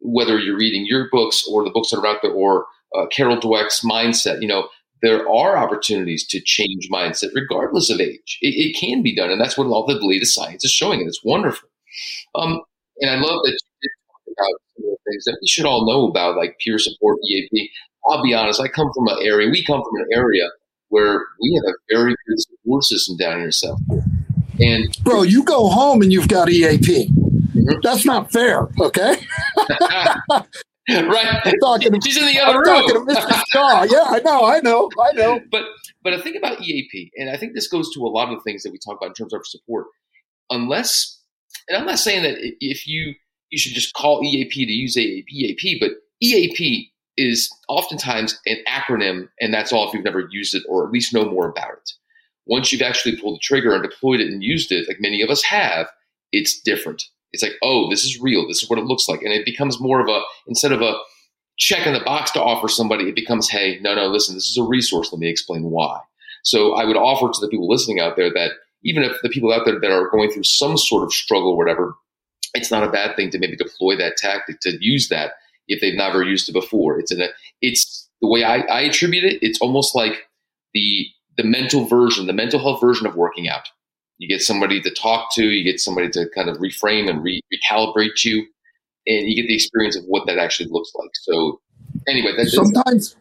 whether you're reading your books or the books that are out there, or uh, Carol Dweck's mindset, you know, there are opportunities to change mindset regardless of age. It, it, can be done, and that's what all the latest science is showing, and it's wonderful. Um, and I love that you did talk about some of the things that we should all know about, like peer support, EAP. I'll be honest, I come from an area, we come from an area where we have a very good support system down here in South Florida. And bro, you go home and you've got EAP. Mm-hmm. That's not fair, okay? [LAUGHS] [LAUGHS] [LAUGHS] [LAUGHS] right. talking She's in the other I'm room. Talking to Mr. Shaw. [LAUGHS] Yeah, I know, I know, I know. But but I think about EAP, and I think this goes to a lot of the things that we talk about in terms of support. Unless, and I'm not saying that if you you should just call EAP to use EAP, but EAP is oftentimes an acronym, and that's all if you've never used it or at least know more about it. Once you've actually pulled the trigger and deployed it and used it, like many of us have, it's different. It's like, oh, this is real. This is what it looks like. And it becomes more of a, instead of a check in the box to offer somebody, it becomes, hey, no, no, listen, this is a resource. Let me explain why. So I would offer to the people listening out there that even if the people out there that are going through some sort of struggle or whatever, it's not a bad thing to maybe deploy that tactic to use that if they've never used it before. It's a, it's the way I, I attribute it. It's almost like the the mental version, the mental health version of working out. You get somebody to talk to, you get somebody to kind of reframe and re- recalibrate you, and you get the experience of what that actually looks like. So, anyway, that's sometimes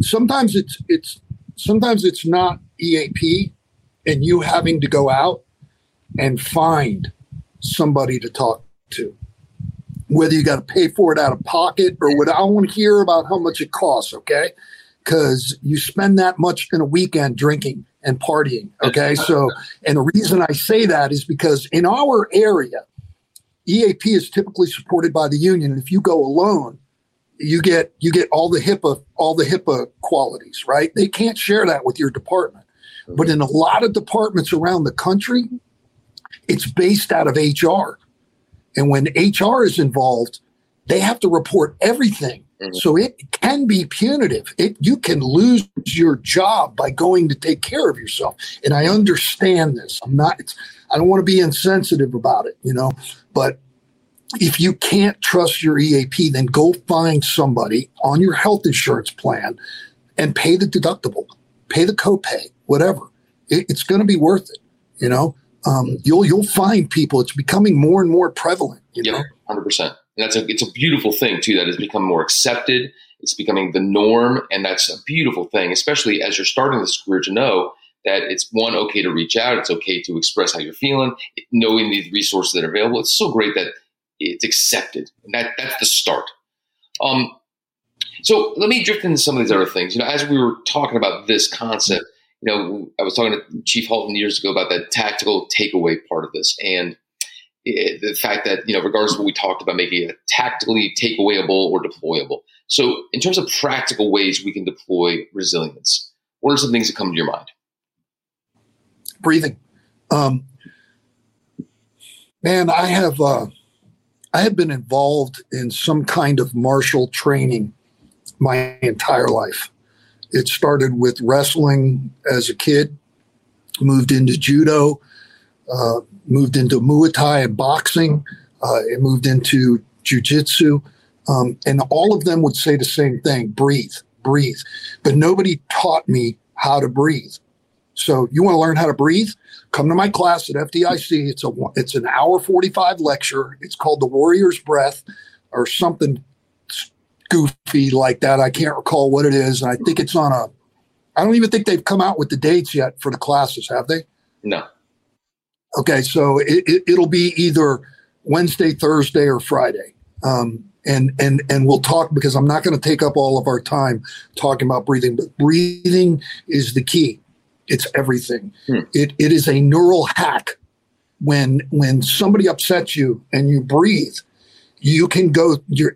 sometimes it's it's sometimes it's not EAP, and you having to go out and find somebody to talk to whether you got to pay for it out of pocket or what I want to hear about how much it costs, okay? Because you spend that much in a weekend drinking and partying, okay? So, and the reason I say that is because in our area, EAP is typically supported by the union. And if you go alone, you get you get all the HIPAA all the HIPAA qualities, right? They can't share that with your department. But in a lot of departments around the country, it's based out of HR. And when HR is involved, they have to report everything. Mm-hmm. So it can be punitive. It, you can lose your job by going to take care of yourself. And I understand this. I'm not, I don't want to be insensitive about it, you know, but if you can't trust your EAP, then go find somebody on your health insurance plan and pay the deductible, pay the copay, whatever. It, it's going to be worth it, you know? um, you'll you'll find people. It's becoming more and more prevalent. You know, hundred percent. And that's a it's a beautiful thing too. That has become more accepted. It's becoming the norm, and that's a beautiful thing. Especially as you're starting this career, to know that it's one okay to reach out. It's okay to express how you're feeling, knowing these resources that are available. It's so great that it's accepted. And that that's the start. Um, so let me drift into some of these other things. You know, as we were talking about this concept you know, I was talking to Chief Halton years ago about that tactical takeaway part of this, and it, the fact that you know, regardless of what we talked about, making it tactically takeawayable or deployable. So, in terms of practical ways we can deploy resilience, what are some things that come to your mind? Breathing, um, man. I have uh, I have been involved in some kind of martial training my entire life. It started with wrestling as a kid, moved into judo, uh, moved into Muay Thai and boxing. Uh, it moved into jujitsu. Um, and all of them would say the same thing breathe, breathe. But nobody taught me how to breathe. So you want to learn how to breathe? Come to my class at FDIC. It's a it's an hour 45 lecture. It's called the Warrior's Breath or something goofy like that. I can't recall what it is. And I think it's on a I don't even think they've come out with the dates yet for the classes, have they? No. Okay, so it, will it, be either Wednesday, Thursday, or Friday. Um, and and and we'll talk because I'm not going to take up all of our time talking about breathing, but breathing is the key. It's everything. Hmm. It it is a neural hack. When when somebody upsets you and you breathe, you can go. Your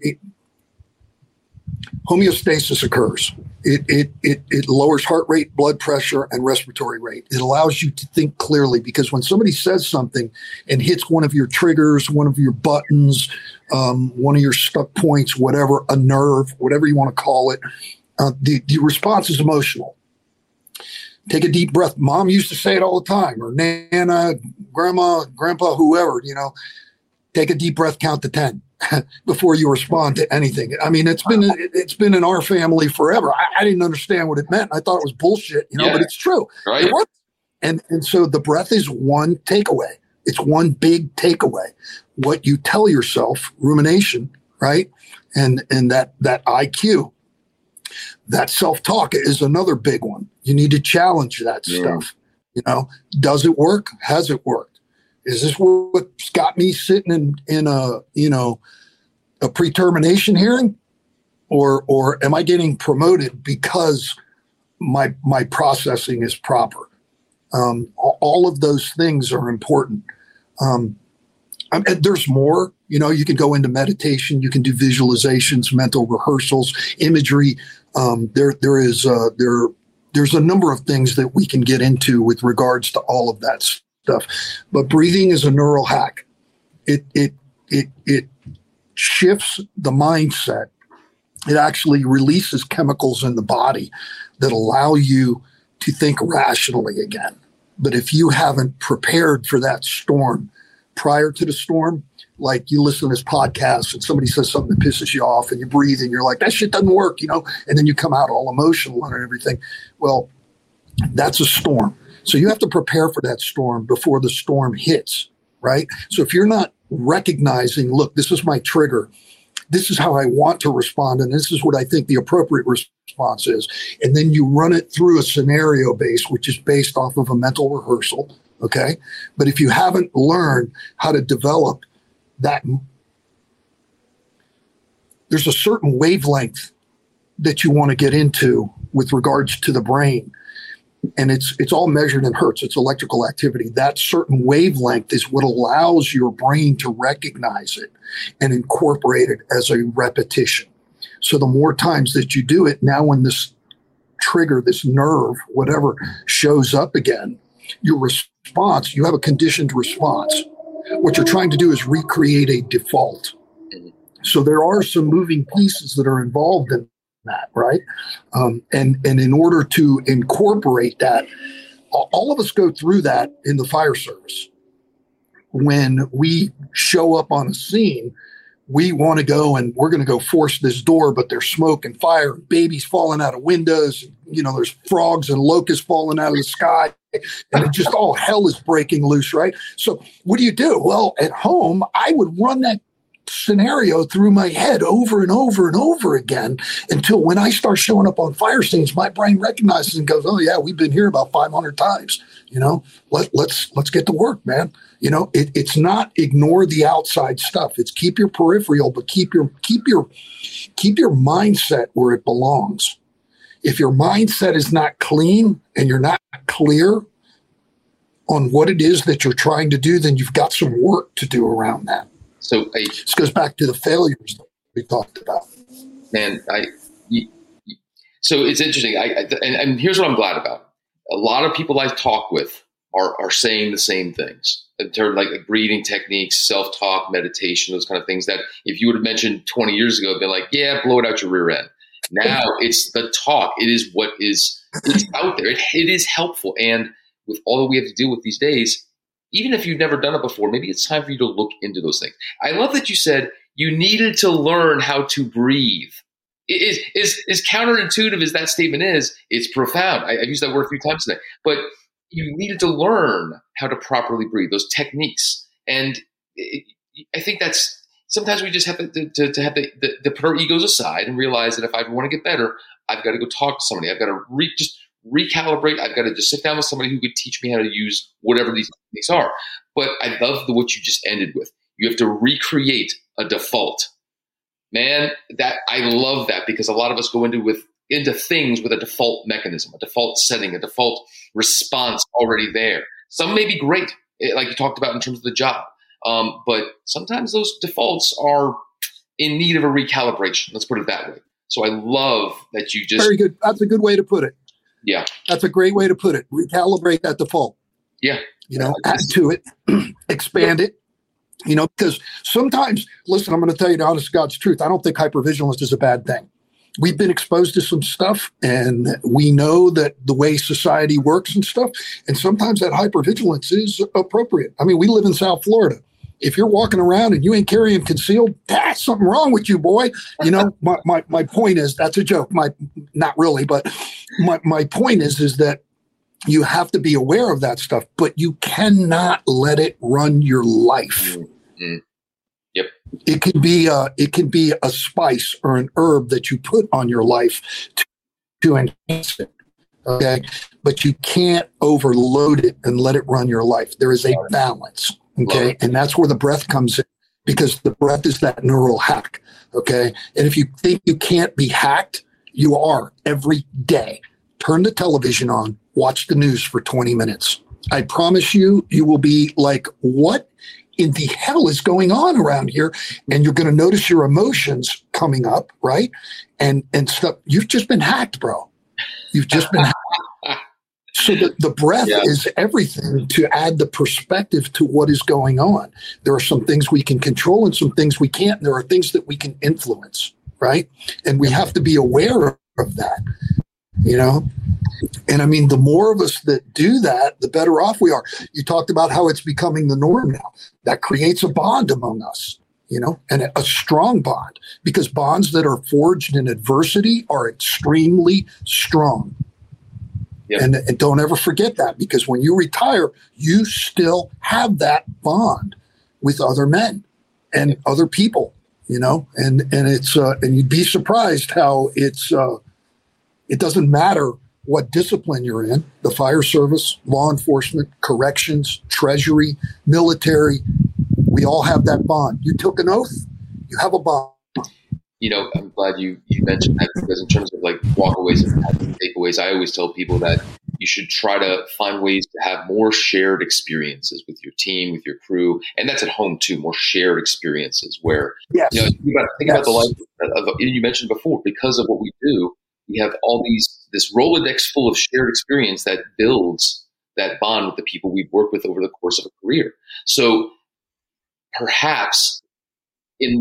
homeostasis occurs. It, it, it, it lowers heart rate, blood pressure, and respiratory rate. It allows you to think clearly because when somebody says something and hits one of your triggers, one of your buttons, um, one of your stuck points, whatever, a nerve, whatever you want to call it, uh, the, the response is emotional. Take a deep breath. Mom used to say it all the time, or Nana, Grandma, Grandpa, whoever, you know, take a deep breath, count to 10 [LAUGHS] before you respond to anything. I mean, it's been it's been in our family forever. I, I didn't understand what it meant. I thought it was bullshit, you know, yeah. but it's true. Right. It. And and so the breath is one takeaway. It's one big takeaway. What you tell yourself, rumination, right? And and that that IQ, that self-talk is another big one. You need to challenge that yeah. stuff. You know, does it work? Has it worked? Is this what's got me sitting in in a you know a pre-termination hearing, or or am I getting promoted because my my processing is proper? Um, all of those things are important. Um, there's more. You know, you can go into meditation, you can do visualizations, mental rehearsals, imagery. Um, there, there is uh, there, there's a number of things that we can get into with regards to all of that stuff. But breathing is a neural hack. It it it it shifts the mindset. It actually releases chemicals in the body that allow you to think rationally again. But if you haven't prepared for that storm prior to the storm, like you listen to this podcast and somebody says something that pisses you off and you breathe and you're like, that shit doesn't work, you know, and then you come out all emotional and everything. Well, that's a storm. So you have to prepare for that storm before the storm hits, right? So if you're not recognizing, look, this is my trigger, this is how I want to respond, and this is what I think the appropriate response is. And then you run it through a scenario base, which is based off of a mental rehearsal. Okay. But if you haven't learned how to develop that, there's a certain wavelength that you want to get into with regards to the brain and it's it's all measured in hertz it's electrical activity that certain wavelength is what allows your brain to recognize it and incorporate it as a repetition. So the more times that you do it now when this trigger this nerve whatever shows up again your response you have a conditioned response. What you're trying to do is recreate a default. Mm-hmm. So there are some moving pieces that are involved in that, right? Um, and and in order to incorporate that, all of us go through that in the fire service. When we show up on a scene, we want to go and we're going to go force this door, but there's smoke and fire, babies falling out of windows. You know, there's frogs and locusts falling out of the sky, and it just all hell is breaking loose, right? So, what do you do? Well, at home, I would run that scenario through my head over and over and over again until when I start showing up on fire scenes, my brain recognizes and goes, "Oh yeah, we've been here about 500 times." You know, let let's let's get to work, man. You know, it, it's not ignore the outside stuff. It's keep your peripheral, but keep your keep your keep your mindset where it belongs. If your mindset is not clean and you're not clear on what it is that you're trying to do, then you've got some work to do around that. So I, this goes back to the failures we talked about. Man, I. You, so it's interesting. I, I and, and, here's what I'm glad about. A lot of people I talk with are are saying the same things in terms of like, like breathing techniques, self talk, meditation, those kind of things. That if you would have mentioned 20 years ago, they're like, yeah, blow it out your rear end. Now it's the talk. It is what is it's out there. It, it is helpful. And with all that we have to deal with these days, even if you've never done it before, maybe it's time for you to look into those things. I love that you said you needed to learn how to breathe. Is is counterintuitive as that statement is, it's profound. I, have used that word a few times today, but you needed to learn how to properly breathe, those techniques, and it, I think that's sometimes we just have to, to, to have the, the, the, egos aside and realize that if I want to get better, I've got to go talk to somebody. I've got to re, just recalibrate. I've got to just sit down with somebody who could teach me how to use whatever these things are. But I love the what you just ended with. You have to recreate a default. Man, that I love that because a lot of us go into with into things with a default mechanism, a default setting, a default response already there. Some may be great, eh, like you talked about in terms of the job, um, but sometimes those defaults are in need of a recalibration. Let's put it that way. So I love that you just very good. That's a good way to put it. Yeah. That's a great way to put it. Recalibrate that default. Yeah. You know, add to it, [CLEARS THROAT] expand it. You know, because sometimes, listen, I'm going to tell you the honest God's truth. I don't think hypervigilance is a bad thing. We've been exposed to some stuff and we know that the way society works and stuff. And sometimes that hypervigilance is appropriate. I mean, we live in South Florida if you're walking around and you ain't carrying concealed, that's something wrong with you, boy. You know, [LAUGHS] my, my, my point is that's a joke. My not really, but my, my point is is that you have to be aware of that stuff, but you cannot let it run your life. Mm-hmm. Yep. It can be a, it can be a spice or an herb that you put on your life to, to enhance it. Okay. But you can't overload it and let it run your life. There is a balance. Okay. And that's where the breath comes in because the breath is that neural hack. Okay. And if you think you can't be hacked, you are every day. Turn the television on, watch the news for 20 minutes. I promise you, you will be like, what in the hell is going on around here? And you're going to notice your emotions coming up, right? And, and stuff. You've just been hacked, bro. You've just been hacked. [LAUGHS] So the, the breath yeah. is everything to add the perspective to what is going on. There are some things we can control and some things we can't. And there are things that we can influence, right? And we have to be aware of that, you know? And I mean, the more of us that do that, the better off we are. You talked about how it's becoming the norm now. That creates a bond among us, you know, and a strong bond because bonds that are forged in adversity are extremely strong. And, and don't ever forget that because when you retire, you still have that bond with other men and other people, you know, and, and it's, uh, and you'd be surprised how it's, uh, it doesn't matter what discipline you're in the fire service, law enforcement, corrections, treasury, military. We all have that bond. You took an oath, you have a bond you know, I'm glad you, you mentioned that because in terms of like walkaways and takeaways, I always tell people that you should try to find ways to have more shared experiences with your team, with your crew, and that's at home too. More shared experiences where yes. you know think about, think yes. about the life of, you mentioned before. Because of what we do, we have all these this rolodex full of shared experience that builds that bond with the people we've worked with over the course of a career. So perhaps in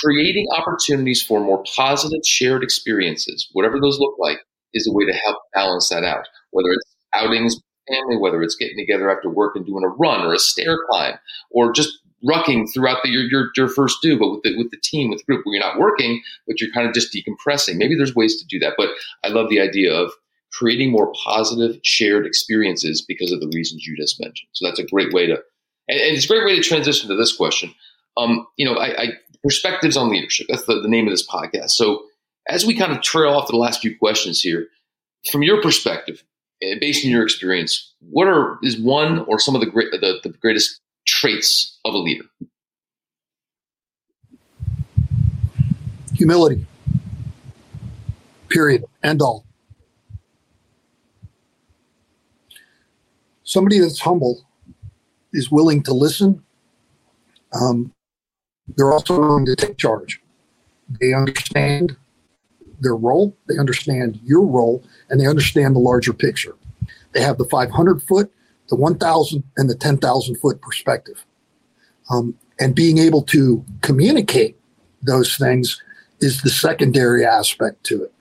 creating opportunities for more positive shared experiences, whatever those look like, is a way to help balance that out. Whether it's outings with family, whether it's getting together after work and doing a run or a stair climb, or just rucking throughout the, your, your, your first do, but with the, with the team, with the group, where you're not working, but you're kind of just decompressing. Maybe there's ways to do that. But I love the idea of creating more positive shared experiences because of the reasons you just mentioned. So that's a great way to, and, and it's a great way to transition to this question. Um, you know, I, I perspectives on leadership. That's the, the name of this podcast. So as we kind of trail off the last few questions here, from your perspective, eh, based on your experience, what are is one or some of the great the, the greatest traits of a leader? Humility. Period. End all. Somebody that's humble is willing to listen, um, they're also willing to take charge. They understand their role, they understand your role, and they understand the larger picture. They have the 500 foot, the 1,000, and the 10,000 foot perspective. Um, and being able to communicate those things is the secondary aspect to it.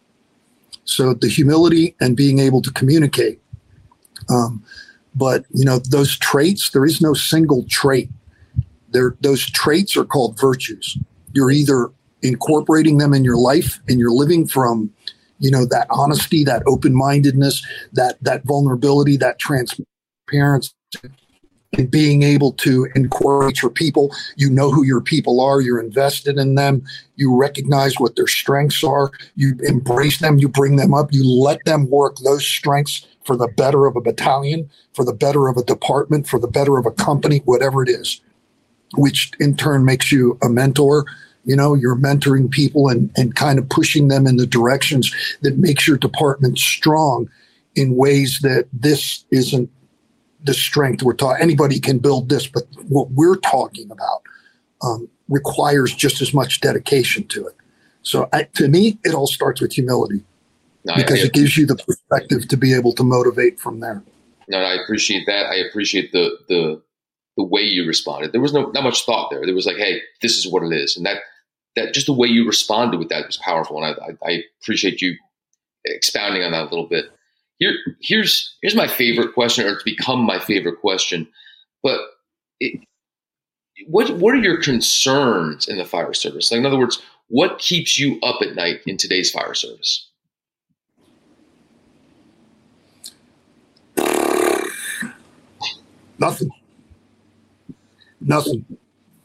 So the humility and being able to communicate. Um, but you know those traits, there is no single trait. There, those traits are called virtues. You're either incorporating them in your life and you're living from you know that honesty that open-mindedness that that vulnerability that transparency and being able to incorporate your people. You know who your people are. You're invested in them. You recognize what their strengths are. You embrace them. You bring them up. You let them work those strengths for the better of a battalion for the better of a department for the better of a company whatever it is which in turn makes you a mentor. You know you're mentoring people and, and kind of pushing them in the directions that makes your department strong in ways that this isn't the strength we're talking anybody can build this but what we're talking about um, requires just as much dedication to it. So I, to me it all starts with humility no, because I, it gives you the perspective to be able to motivate from there. No i appreciate that. I appreciate the the the way you responded there was no not much thought there there was like hey this is what it is and that that just the way you responded with that was powerful, and I, I, I appreciate you expounding on that a little bit. Here, here's here's my favorite question, or it's become my favorite question. But it, what what are your concerns in the fire service? Like, in other words, what keeps you up at night in today's fire service? Nothing. Nothing.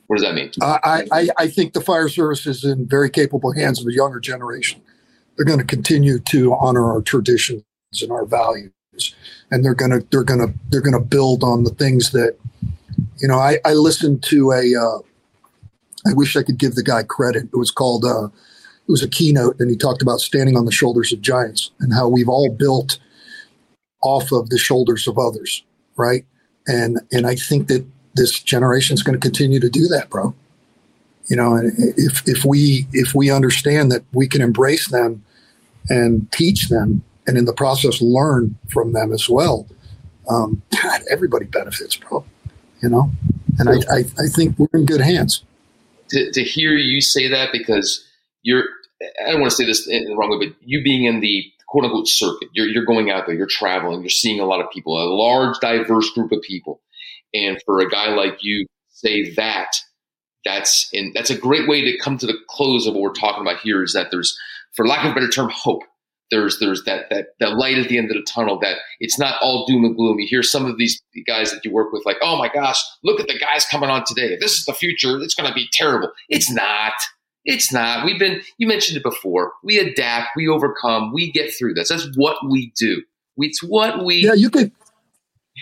What does that mean? I, I, I think the fire service is in very capable hands of a younger generation. They're going to continue to honor our traditions and our values, and they're going to they're going to they're going to build on the things that you know. I, I listened to a. Uh, I wish I could give the guy credit. It was called. Uh, it was a keynote, and he talked about standing on the shoulders of giants and how we've all built off of the shoulders of others, right? And and I think that this generation is going to continue to do that, bro. You know, if if we if we understand that we can embrace them and teach them, and in the process learn from them as well, um, God, everybody benefits, bro. You know, and I, I, I think we're in good hands. To, to hear you say that because you're I don't want to say this in the wrong way, but you being in the quote unquote circuit, you're, you're going out there, you're traveling, you're seeing a lot of people, a large, diverse group of people. And for a guy like you, say that that's in that's a great way to come to the close of what we're talking about here. Is that there's, for lack of a better term, hope. There's there's that that that light at the end of the tunnel. That it's not all doom and gloom. You hear some of these guys that you work with, like, oh my gosh, look at the guys coming on today. This is the future. It's going to be terrible. It's not. It's not. We've been. You mentioned it before. We adapt. We overcome. We get through this. That's what we do. It's what we. Yeah, you could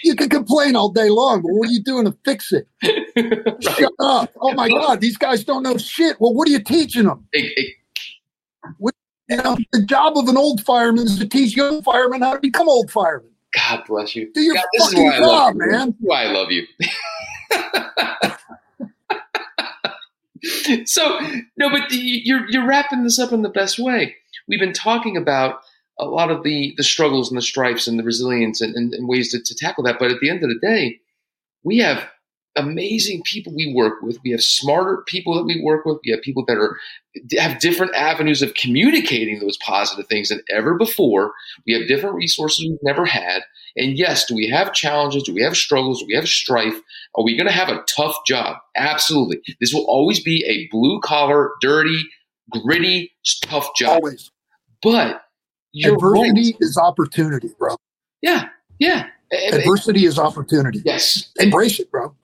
you can complain all day long, but what are you doing to fix it? right. [LAUGHS] Shut up. Oh my God, these guys don't know shit. Well, what are you teaching them? It, it, what, you know, the job of an old fireman is to teach young firemen how to become old firemen. God bless you. Do your God, fucking job, man. why I love you. [LAUGHS] so no, but you're you're wrapping this up in the best way. We've been talking about a lot of the the struggles and the stripes and the resilience and, and, and ways to, to tackle that. But at the end of the day, we have amazing people we work with. We have smarter people that we work with. We have people that are have different avenues of communicating those positive things than ever before. We have different resources we've never had. And yes, do we have challenges? Do we have struggles? Do we have strife? Are we going to have a tough job? Absolutely. This will always be a blue collar, dirty, gritty, tough job. Always. But you're Adversity right. is opportunity, bro. Yeah, yeah. Adversity is opportunity. Yes, embrace it, bro.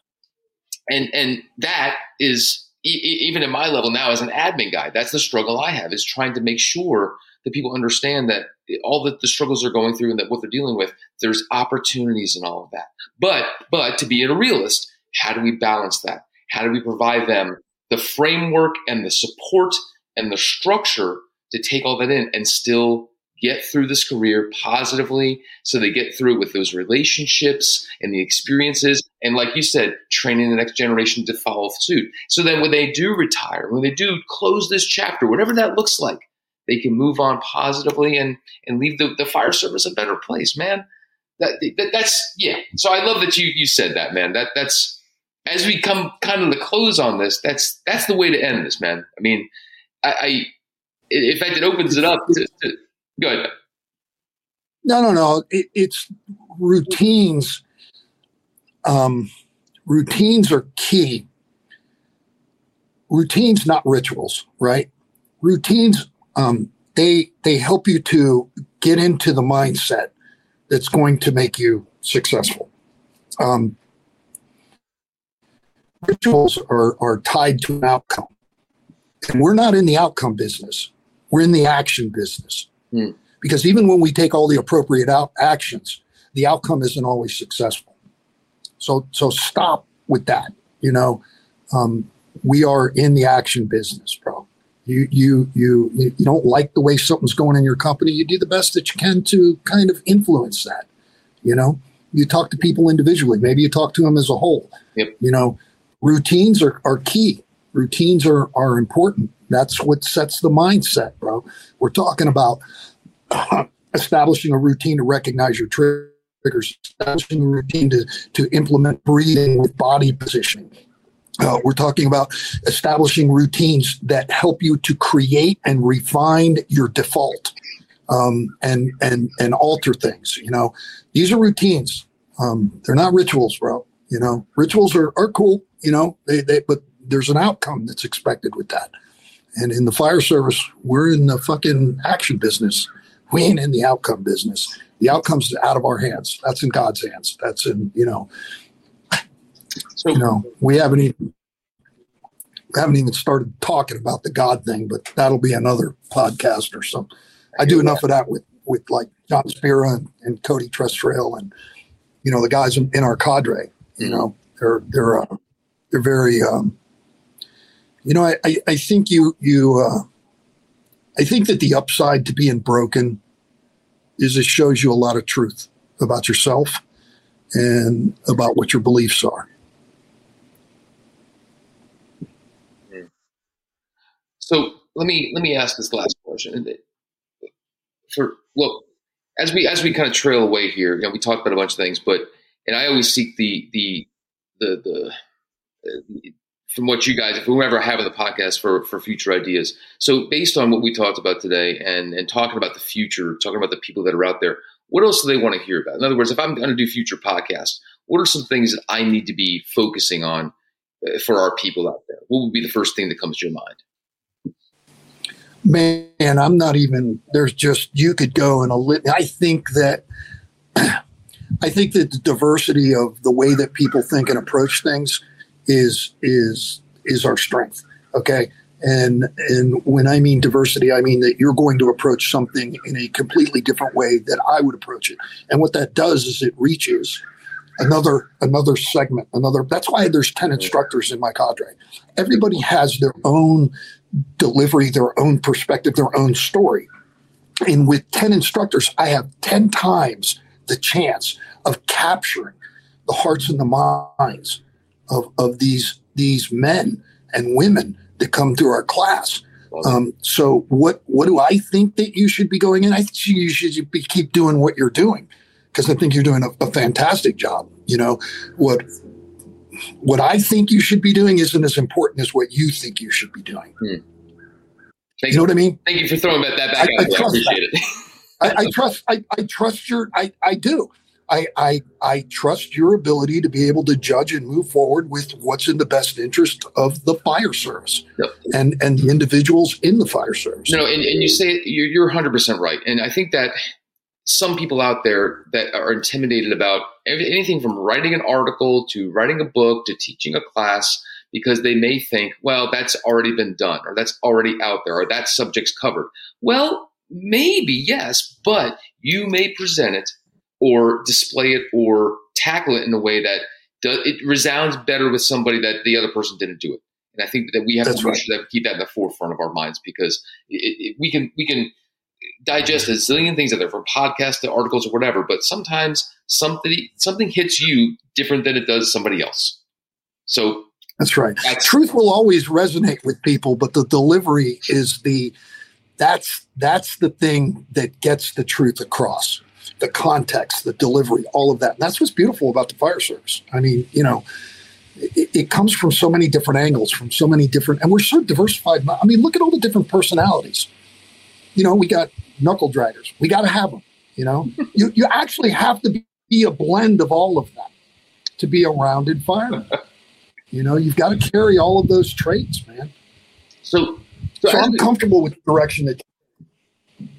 And and that is even at my level now as an admin guy. That's the struggle I have is trying to make sure that people understand that all the, the struggles they're going through and that what they're dealing with, there's opportunities in all of that. But but to be a realist, how do we balance that? How do we provide them the framework and the support and the structure to take all that in and still get through this career positively so they get through with those relationships and the experiences and like you said training the next generation to follow suit. So then when they do retire when they do close this chapter whatever that looks like they can move on positively and and leave the, the fire service a better place man. That, that that's yeah. So i love that you you said that man. That that's as we come kind of the close on this that's that's the way to end this man. I mean I, I in fact, it opens it up. To, to, go ahead. No, no, no. It, it's routines. Um, routines are key. Routines, not rituals, right? Routines, um, they they help you to get into the mindset that's going to make you successful. Um, rituals are, are tied to an outcome. And we're not in the outcome business, we're in the action business. Mm. Because even when we take all the appropriate out actions, the outcome isn't always successful. So, so stop with that. You know, um, we are in the action business, bro. You, you, you, you don't like the way something's going in your company. You do the best that you can to kind of influence that. You know, you talk to people individually. Maybe you talk to them as a whole. Yep. You know, routines are, are key. Routines are, are important. That's what sets the mindset, We're talking about uh, [CLEARS THROAT] establishing a routine to recognize your triggers, establishing a routine to, to implement breathing with body positioning. Uh, we're talking about establishing routines that help you to create and refine your default um, and and and alter things. You know, these are routines. Um, they're not rituals, bro. You know, rituals are, are cool you know, they, they, but there's an outcome that's expected with that. And in the fire service, we're in the fucking action business. We ain't in the outcome business. The outcome's out of our hands. That's in God's hands. That's in, you know, so, you know, we haven't even we haven't even started talking about the God thing, but that'll be another podcast or something. I do enough of that with with like John Spira and, and Cody Trestrail and you know the guys in, in our cadre. You know, they're they're uh, they're very, um, you know, I, I, think you, you, uh, I think that the upside to being broken is it shows you a lot of truth about yourself and about what your beliefs are. So let me let me ask this last question. For look, as we as we kind of trail away here, you know, we talked about a bunch of things, but and I always seek the the the the from what you guys, whoever have in the podcast for for future ideas. So based on what we talked about today, and and talking about the future, talking about the people that are out there, what else do they want to hear about? In other words, if I'm going to do future podcasts, what are some things that I need to be focusing on uh, for our people out there? What would be the first thing that comes to your mind? Man, I'm not even. There's just you could go in a lit. I think that. [CLEARS THROAT] I think that the diversity of the way that people think and approach things is is is our strength. Okay. And and when I mean diversity, I mean that you're going to approach something in a completely different way that I would approach it. And what that does is it reaches another another segment, another that's why there's 10 instructors in my cadre. Everybody has their own delivery, their own perspective, their own story. And with 10 instructors, I have 10 times the chance of capturing the hearts and the minds of, of these these men and women that come through our class. Um, so what what do I think that you should be going in? I think you should be, keep doing what you're doing because I think you're doing a, a, fantastic job. You know what what I think you should be doing isn't as important as what you think you should be doing. Hmm. you know what I mean? Thank you for throwing that, that back. I, I, I it. I, I, trust. I, I trust your. I, I do. I, I, I trust your ability to be able to judge and move forward with what's in the best interest of the fire service yep. and, and the individuals in the fire service. No, and, and you say you're, you're 100% right. And I think that some people out there that are intimidated about anything from writing an article to writing a book to teaching a class because they may think, well, that's already been done or that's already out there or that subject's covered. Well, maybe yes, but you may present it or display it or tackle it in a way that does, it resounds better with somebody that the other person didn't do it. And I think that we have That's to right. sure that keep that in the forefront of our minds because it, it, we can we can digest a zillion things out there from podcasts to articles or whatever, but sometimes something something hits you different than it does somebody else. So that's right. That's, Truth will always resonate with people, but the delivery is the that's that's the thing that gets the truth across the context, the delivery, all of that. And that's what's beautiful about the fire service. I mean, you know, it, it, comes from so many different angles, from so many different, and we're so diversified. I mean, look at all the different personalities. you know, we got knuckle draggers. We got to have them. You know, [LAUGHS] you you actually have to be a blend of all of that to be a rounded fireman. you know, you've got to carry all of those traits, man. So, so, so I'm comfortable with the direction that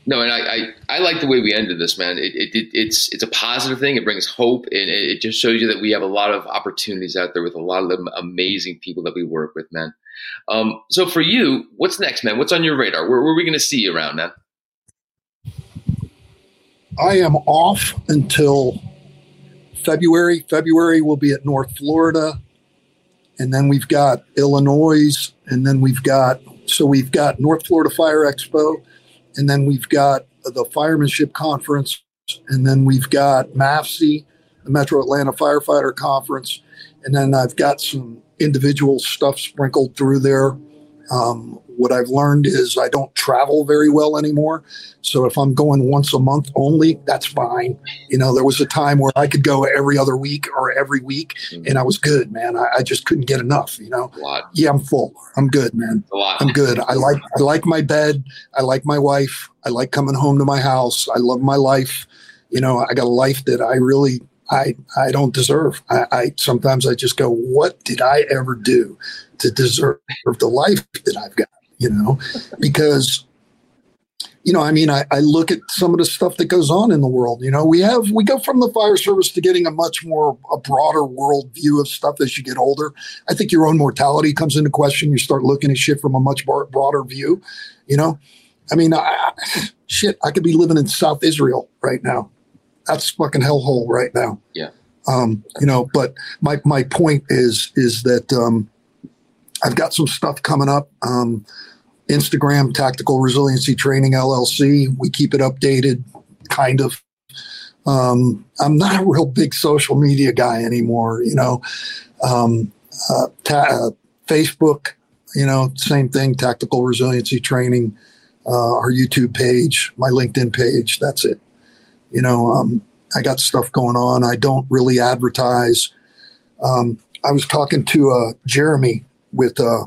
no, and I, I, I, like the way we ended this, man. It, it, it, it's it's a positive thing. It brings hope, and it, just shows you that we have a lot of opportunities out there with a lot of amazing people that we work with, man. Um, so for you, what's next, man? What's on your radar? Where, where are we going to see you around, man? I am off until February. February will be at North Florida, and then we've got Illinois, and then we've got so we've got North Florida Fire Expo and then we've got the Firemanship Conference, and then we've got MAFC, the Metro Atlanta Firefighter Conference, and then I've got some individual stuff sprinkled through there um, what I've learned is I don't travel very well anymore. So if I'm going once a month only, that's fine. You know, there was a time where I could go every other week or every week, mm-hmm. and I was good, man. I, I, just couldn't get enough. You know, yeah, I'm full. I'm good, man. I'm good. I like I like my bed. I like my wife. I like coming home to my house. I love my life. You know, I got a life that I really I I don't deserve. I, I, sometimes I just go, what did I ever do to deserve the life that I've got? You know, [LAUGHS] because you know, I mean, I, I look at some of the stuff that goes on in the world. You know, we have we go from the fire service to getting a much more a broader world view of stuff as you get older. I think your own mortality comes into question. You start looking at shit from a much broader view. You know, I mean, I, shit, I could be living in South Israel right now that's fucking hellhole right now. Yeah. Um, you know, but my my point is is that um, I've got some stuff coming up. Um, Instagram Tactical Resiliency Training LLC. We keep it updated, kind of. Um, I'm not a real big social media guy anymore. You know, um, uh, ta- uh, Facebook. You know, same thing. Tactical Resiliency Training. Uh, our YouTube page, my LinkedIn page. That's it you know, um, I got stuff going on. I don't really advertise. Um, I was talking to uh, Jeremy with, uh,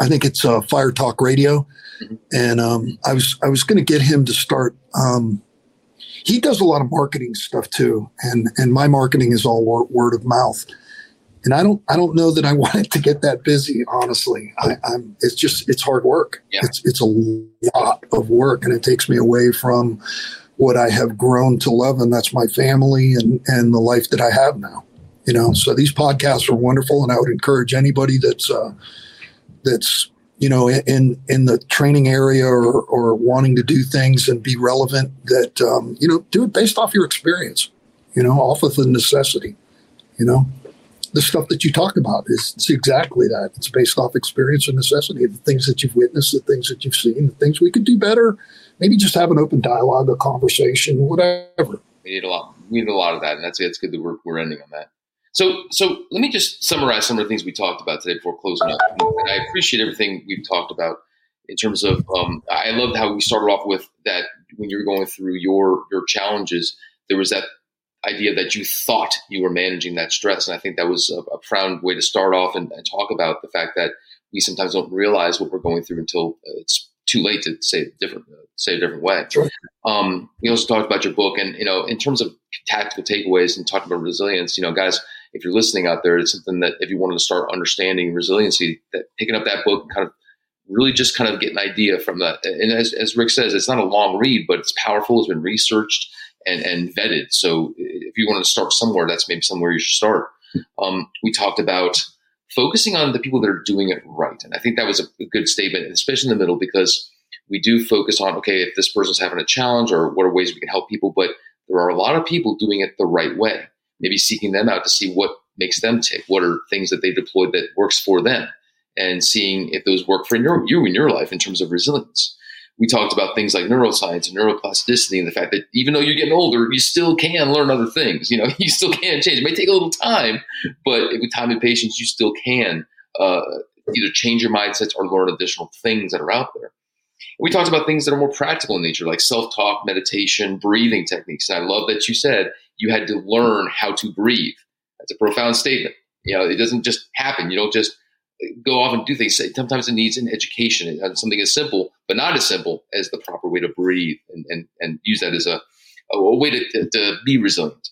I think it's uh, Fire Talk Radio, mm-hmm. and um, I was I was going to get him to start. Um, he does a lot of marketing stuff too, and and my marketing is all word, word of mouth. And I don't I don't know that I [LAUGHS] wanted to get that busy. Honestly, I, am It's just it's hard work. Yeah. It's it's a lot of work, and it takes me away from what I have grown to love, and that's my family and and the life that I have now. You know, so these podcasts are wonderful, and I would encourage anybody that's uh, that's you know in in the training area or, or wanting to do things and be relevant that um, you know do it based off your experience. You know, off of the necessity. You know, the stuff that you talk about is it's exactly that. It's based off experience and necessity. The things that you've witnessed, the things that you've seen, the things we could do better maybe just have an open dialogue, a conversation, whatever. We need a lot. We need a lot of that, and that's it's good that we're, we're ending on that. So, so let me just summarize some of the things we talked about today before closing up. And I appreciate everything we've talked about in terms of. Um, I loved how we started off with that when you were going through your your challenges. There was that idea that you thought you were managing that stress, and I think that was a, a profound way to start off and, and, talk about the fact that we sometimes don't realize what we're going through until it's too late to say different, say a different way. Sure. Um, we also talked about your book, and you know, in terms of tactical takeaways and talking about resilience, you know, guys, if you're listening out there, it's something that if you wanted to start understanding resiliency, that picking up that book, kind of really just kind of get an idea from that. And as, as Rick says, it's not a long read, but it's powerful. It's been researched and, and vetted. So if you want to start somewhere, that's maybe somewhere you should start. Um, we talked about focusing on the people that are doing it right. And I think that was a good statement, especially in the middle, because we do focus on, okay, if this person's having a challenge or what are ways we can help people, but there are a lot of people doing it the right way. Maybe seeking them out to see what makes them tick. What are things that they deployed that works for them and seeing if those work for your, you in your life in terms of resilience. We talked about things like neuroscience and neuroplasticity and the fact that even though you're getting older, you still can learn other things. You know, [LAUGHS] you still can change. It may take a little time, but with time and patience, you still can uh, either change your mindsets or learn additional things that are out there. We talked about things that are more practical in nature, like self talk, meditation, breathing techniques. And I love that you said you had to learn how to breathe. That's a profound statement. You know, it doesn't just happen. You don't just go off and do things. Sometimes it needs an education. Uh, something as simple, but not as simple as the proper way to breathe and, and, and use that as a, a way to, to, to be resilient.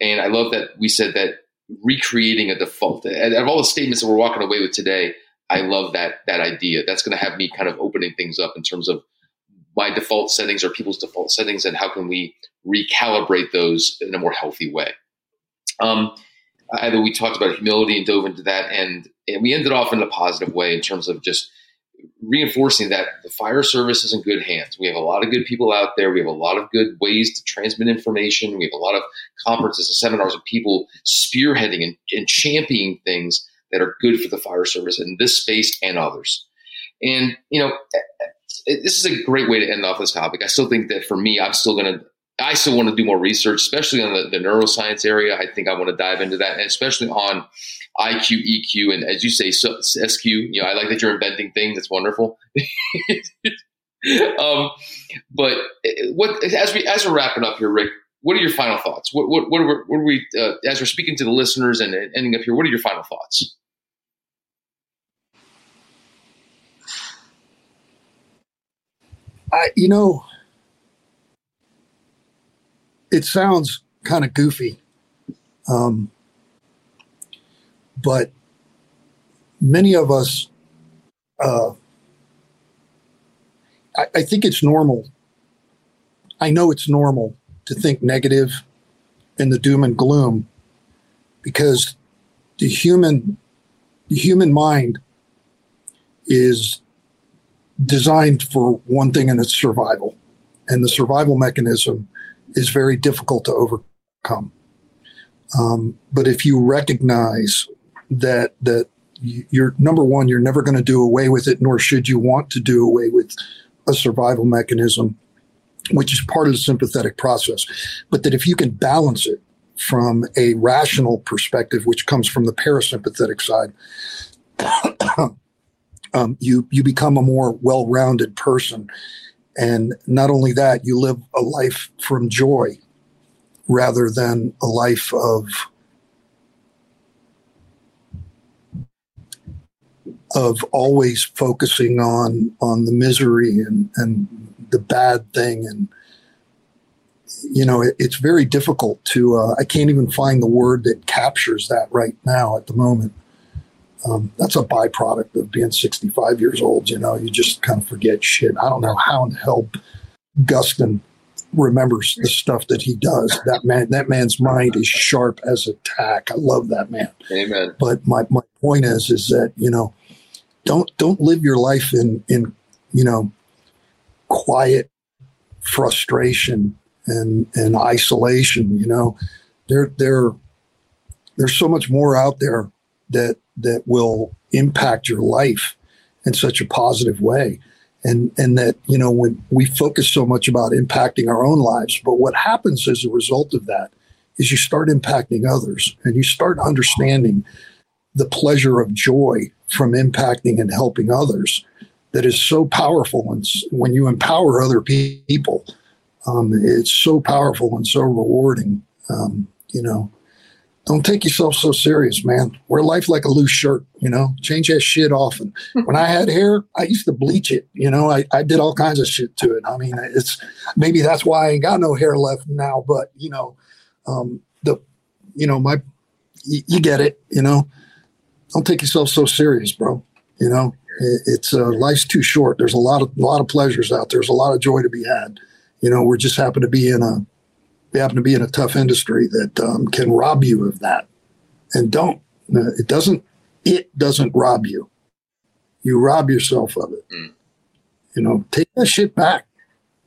And I love that we said that recreating a default. Out of all the statements that we're walking away with today, I love that that idea. That's going to have me kind of opening things up in terms of my default settings or people's default settings, and how can we recalibrate those in a more healthy way. Um, either we talked about humility and dove into that, and and we ended off in a positive way in terms of just reinforcing that the fire service is in good hands. We have a lot of good people out there. We have a lot of good ways to transmit information. We have a lot of conferences and seminars of people spearheading and, and championing things that are good for the fire service in this space and others. And, you know, this is a great way to end off this topic. I still think that for me, I'm still going to, I still want to do more research, especially on the, the neuroscience area. I think I want to dive into that, and especially on IQ, EQ, and as you say, SQ. You know, I like that you're inventing things. That's wonderful. [LAUGHS] um, but eh, what as we as we're wrapping up here, Rick, what are your final thoughts? What what what are, what are we uh, as we're speaking to the listeners and ending up here? What are your final thoughts? I, you know, it sounds kind of goofy, um, but many of us, uh, I, I think it's normal. I know it's normal to think negative and the doom and gloom because the human the human mind is designed for one thing and it's survival and the survival mechanism is very difficult to overcome um, but if you recognize that that you're number one you're never going to do away with it nor should you want to do away with a survival mechanism which is part of the sympathetic process. But that if you can balance it from a rational perspective, which comes from the parasympathetic side, um, you you become a more well-rounded person. And not only that, you live a life from joy rather than a life of of always focusing on on the misery and and the bad thing and you know it, it's very difficult to uh, i can't even find the word that captures that right now at the moment um, that's a byproduct of being 65 years old you know you just kind of forget shit. I don't know how in the hell gustin remembers the stuff that he does. That man that man's mind is sharp as a tack. I love that man. Amen. But my, my point is is that you know don't don't live your life in in you know quiet frustration and and isolation. You know, there there there's so much more out there that that will impact your life in such a positive way. And, and that, you know, when we focus so much about impacting our own lives, but what happens as a result of that is you start impacting others and you start understanding the pleasure of joy from impacting and helping others that is so powerful. And when you empower other people, um, it's so powerful and so rewarding. Um, you know, don't take yourself so serious, man. Wear life like a loose shirt, you know, change that shit often. [LAUGHS] when I had hair, I used to bleach it, you know, I, I did all kinds of shit to it. I mean, it's maybe that's why I ain't got no hair left now, but you know, um, the, you know, my, you, you get it, you know, don't take yourself so serious, bro. You know, it's uh, life's too short. There's a lot of a lot of pleasures out there. There's a lot of joy to be had. You know, we just happen to be in a we happen to be in a tough industry that um, can rob you of that. And don't uh, it doesn't it doesn't rob you. You rob yourself of it. Mm. You know, take that shit back.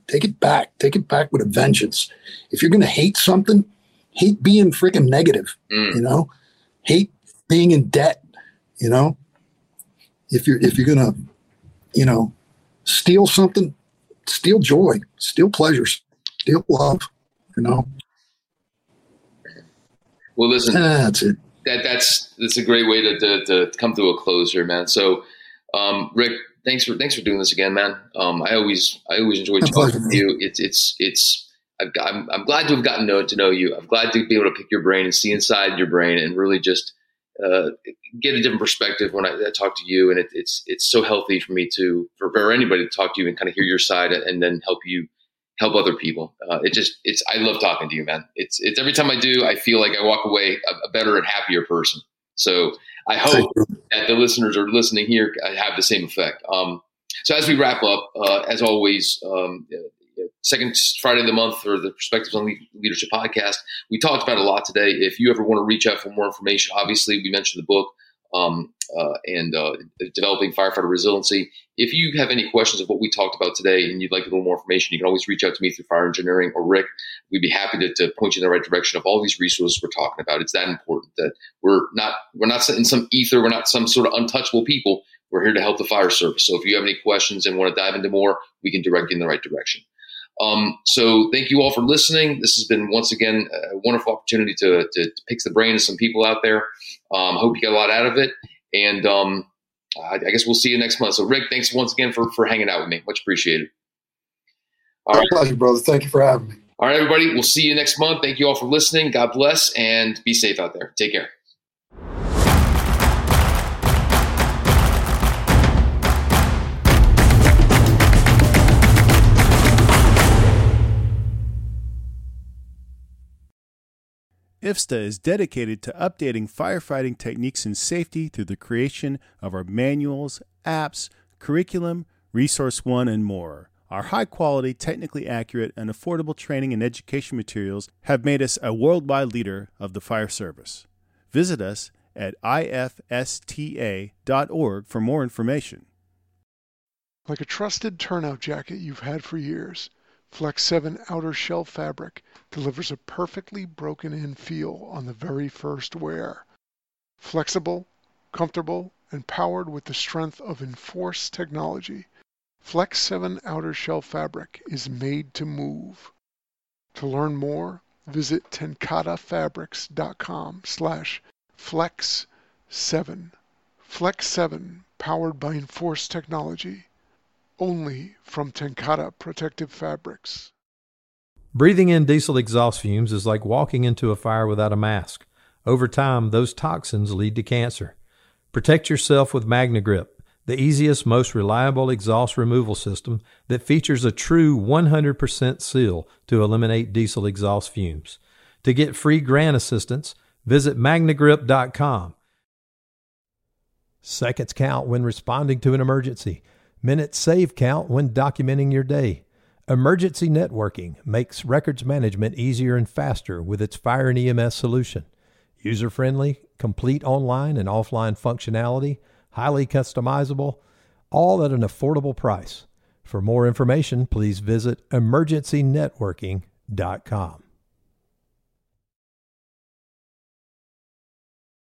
Take it back. Take it back with a vengeance. If you're going to hate something, hate being freaking negative. Mm. You know, hate being in debt. You know, if you're if you're gonna, you know, steal something, steal joy, steal pleasures, steal love. You know. Well, listen. That's it. That that's that's a great way to to, to come to a close here, man. So, um, Rick, thanks for thanks for doing this again, man. Um, I always I always enjoy talking with you. It's it's it's. I've got, I'm, I'm glad to have gotten to know, to know you. I'm glad to be able to pick your brain and see inside your brain and really just uh, get a different perspective when I, I talk to you, and it, it's it's so healthy for me to for, for anybody to talk to you and kind of hear your side and then help you help other people. Uh, it just it's I love talking to you, man. It's it's every time I do, I feel like I walk away a, a better and happier person. So I hope that the listeners are listening here have the same effect. Um, so as we wrap up, uh, as always, um, second Friday of the month for the Perspectives on Leadership podcast. We talked about a lot today. If you ever want to reach out for more information, obviously we mentioned the book um, uh, and uh, developing firefighter resiliency. If you have any questions of what we talked about today and you'd like a little more information, you can always reach out to me through fire engineering or Rick. We'd be happy to, to point you in the right direction of all these resources we're talking about. It's that important that we're not we're not in some ether. We're not some sort of untouchable people. We're here to help the fire service. So if you have any questions and want to dive into more, we can direct you in the right direction. Um, so thank you all for listening. This has been once again a wonderful opportunity to, to, to pick the brain of some people out there. Um, hope you got a lot out of it. And um, I, I, guess we'll see you next month. So Rick, thanks once again for, for hanging out with me. Much appreciated. All right. pleasure, brother. Thank you for having me. All right, everybody. We'll see you next month. Thank you all for listening. God bless and be safe out there. Take care. IFSTA is dedicated to updating firefighting techniques and safety through the creation of our manuals, apps, curriculum, Resource One, and more. Our high quality, technically accurate, and affordable training and education materials have made us a worldwide leader of the fire service. Visit us at ifsta.org for more information. Like a trusted turnout jacket you've had for years. Flex 7 outer shell fabric delivers a perfectly broken in feel on the very first wear. Flexible, comfortable, and powered with the strength of Enforce technology, Flex 7 outer shell fabric is made to move. To learn more, visit tencatefabrics.com slash flex7. Flex 7, powered by Enforce technology only from TenCate Protective Fabrics. Breathing in diesel exhaust fumes is like walking into a fire without a mask. Over time, those toxins lead to cancer. Protect yourself with MagneGrip, the easiest, most reliable exhaust removal system that features a true 100% seal to eliminate diesel exhaust fumes. To get free grant assistance, visit magnegrip.com. Seconds count when responding to an emergency. Minutes save count when documenting your day. Emergency Networking makes records management easier and faster with its Fire and EMS solution. User friendly, complete online and offline functionality, highly customizable, all at an affordable price. For more information, please visit emergencynetworking.com.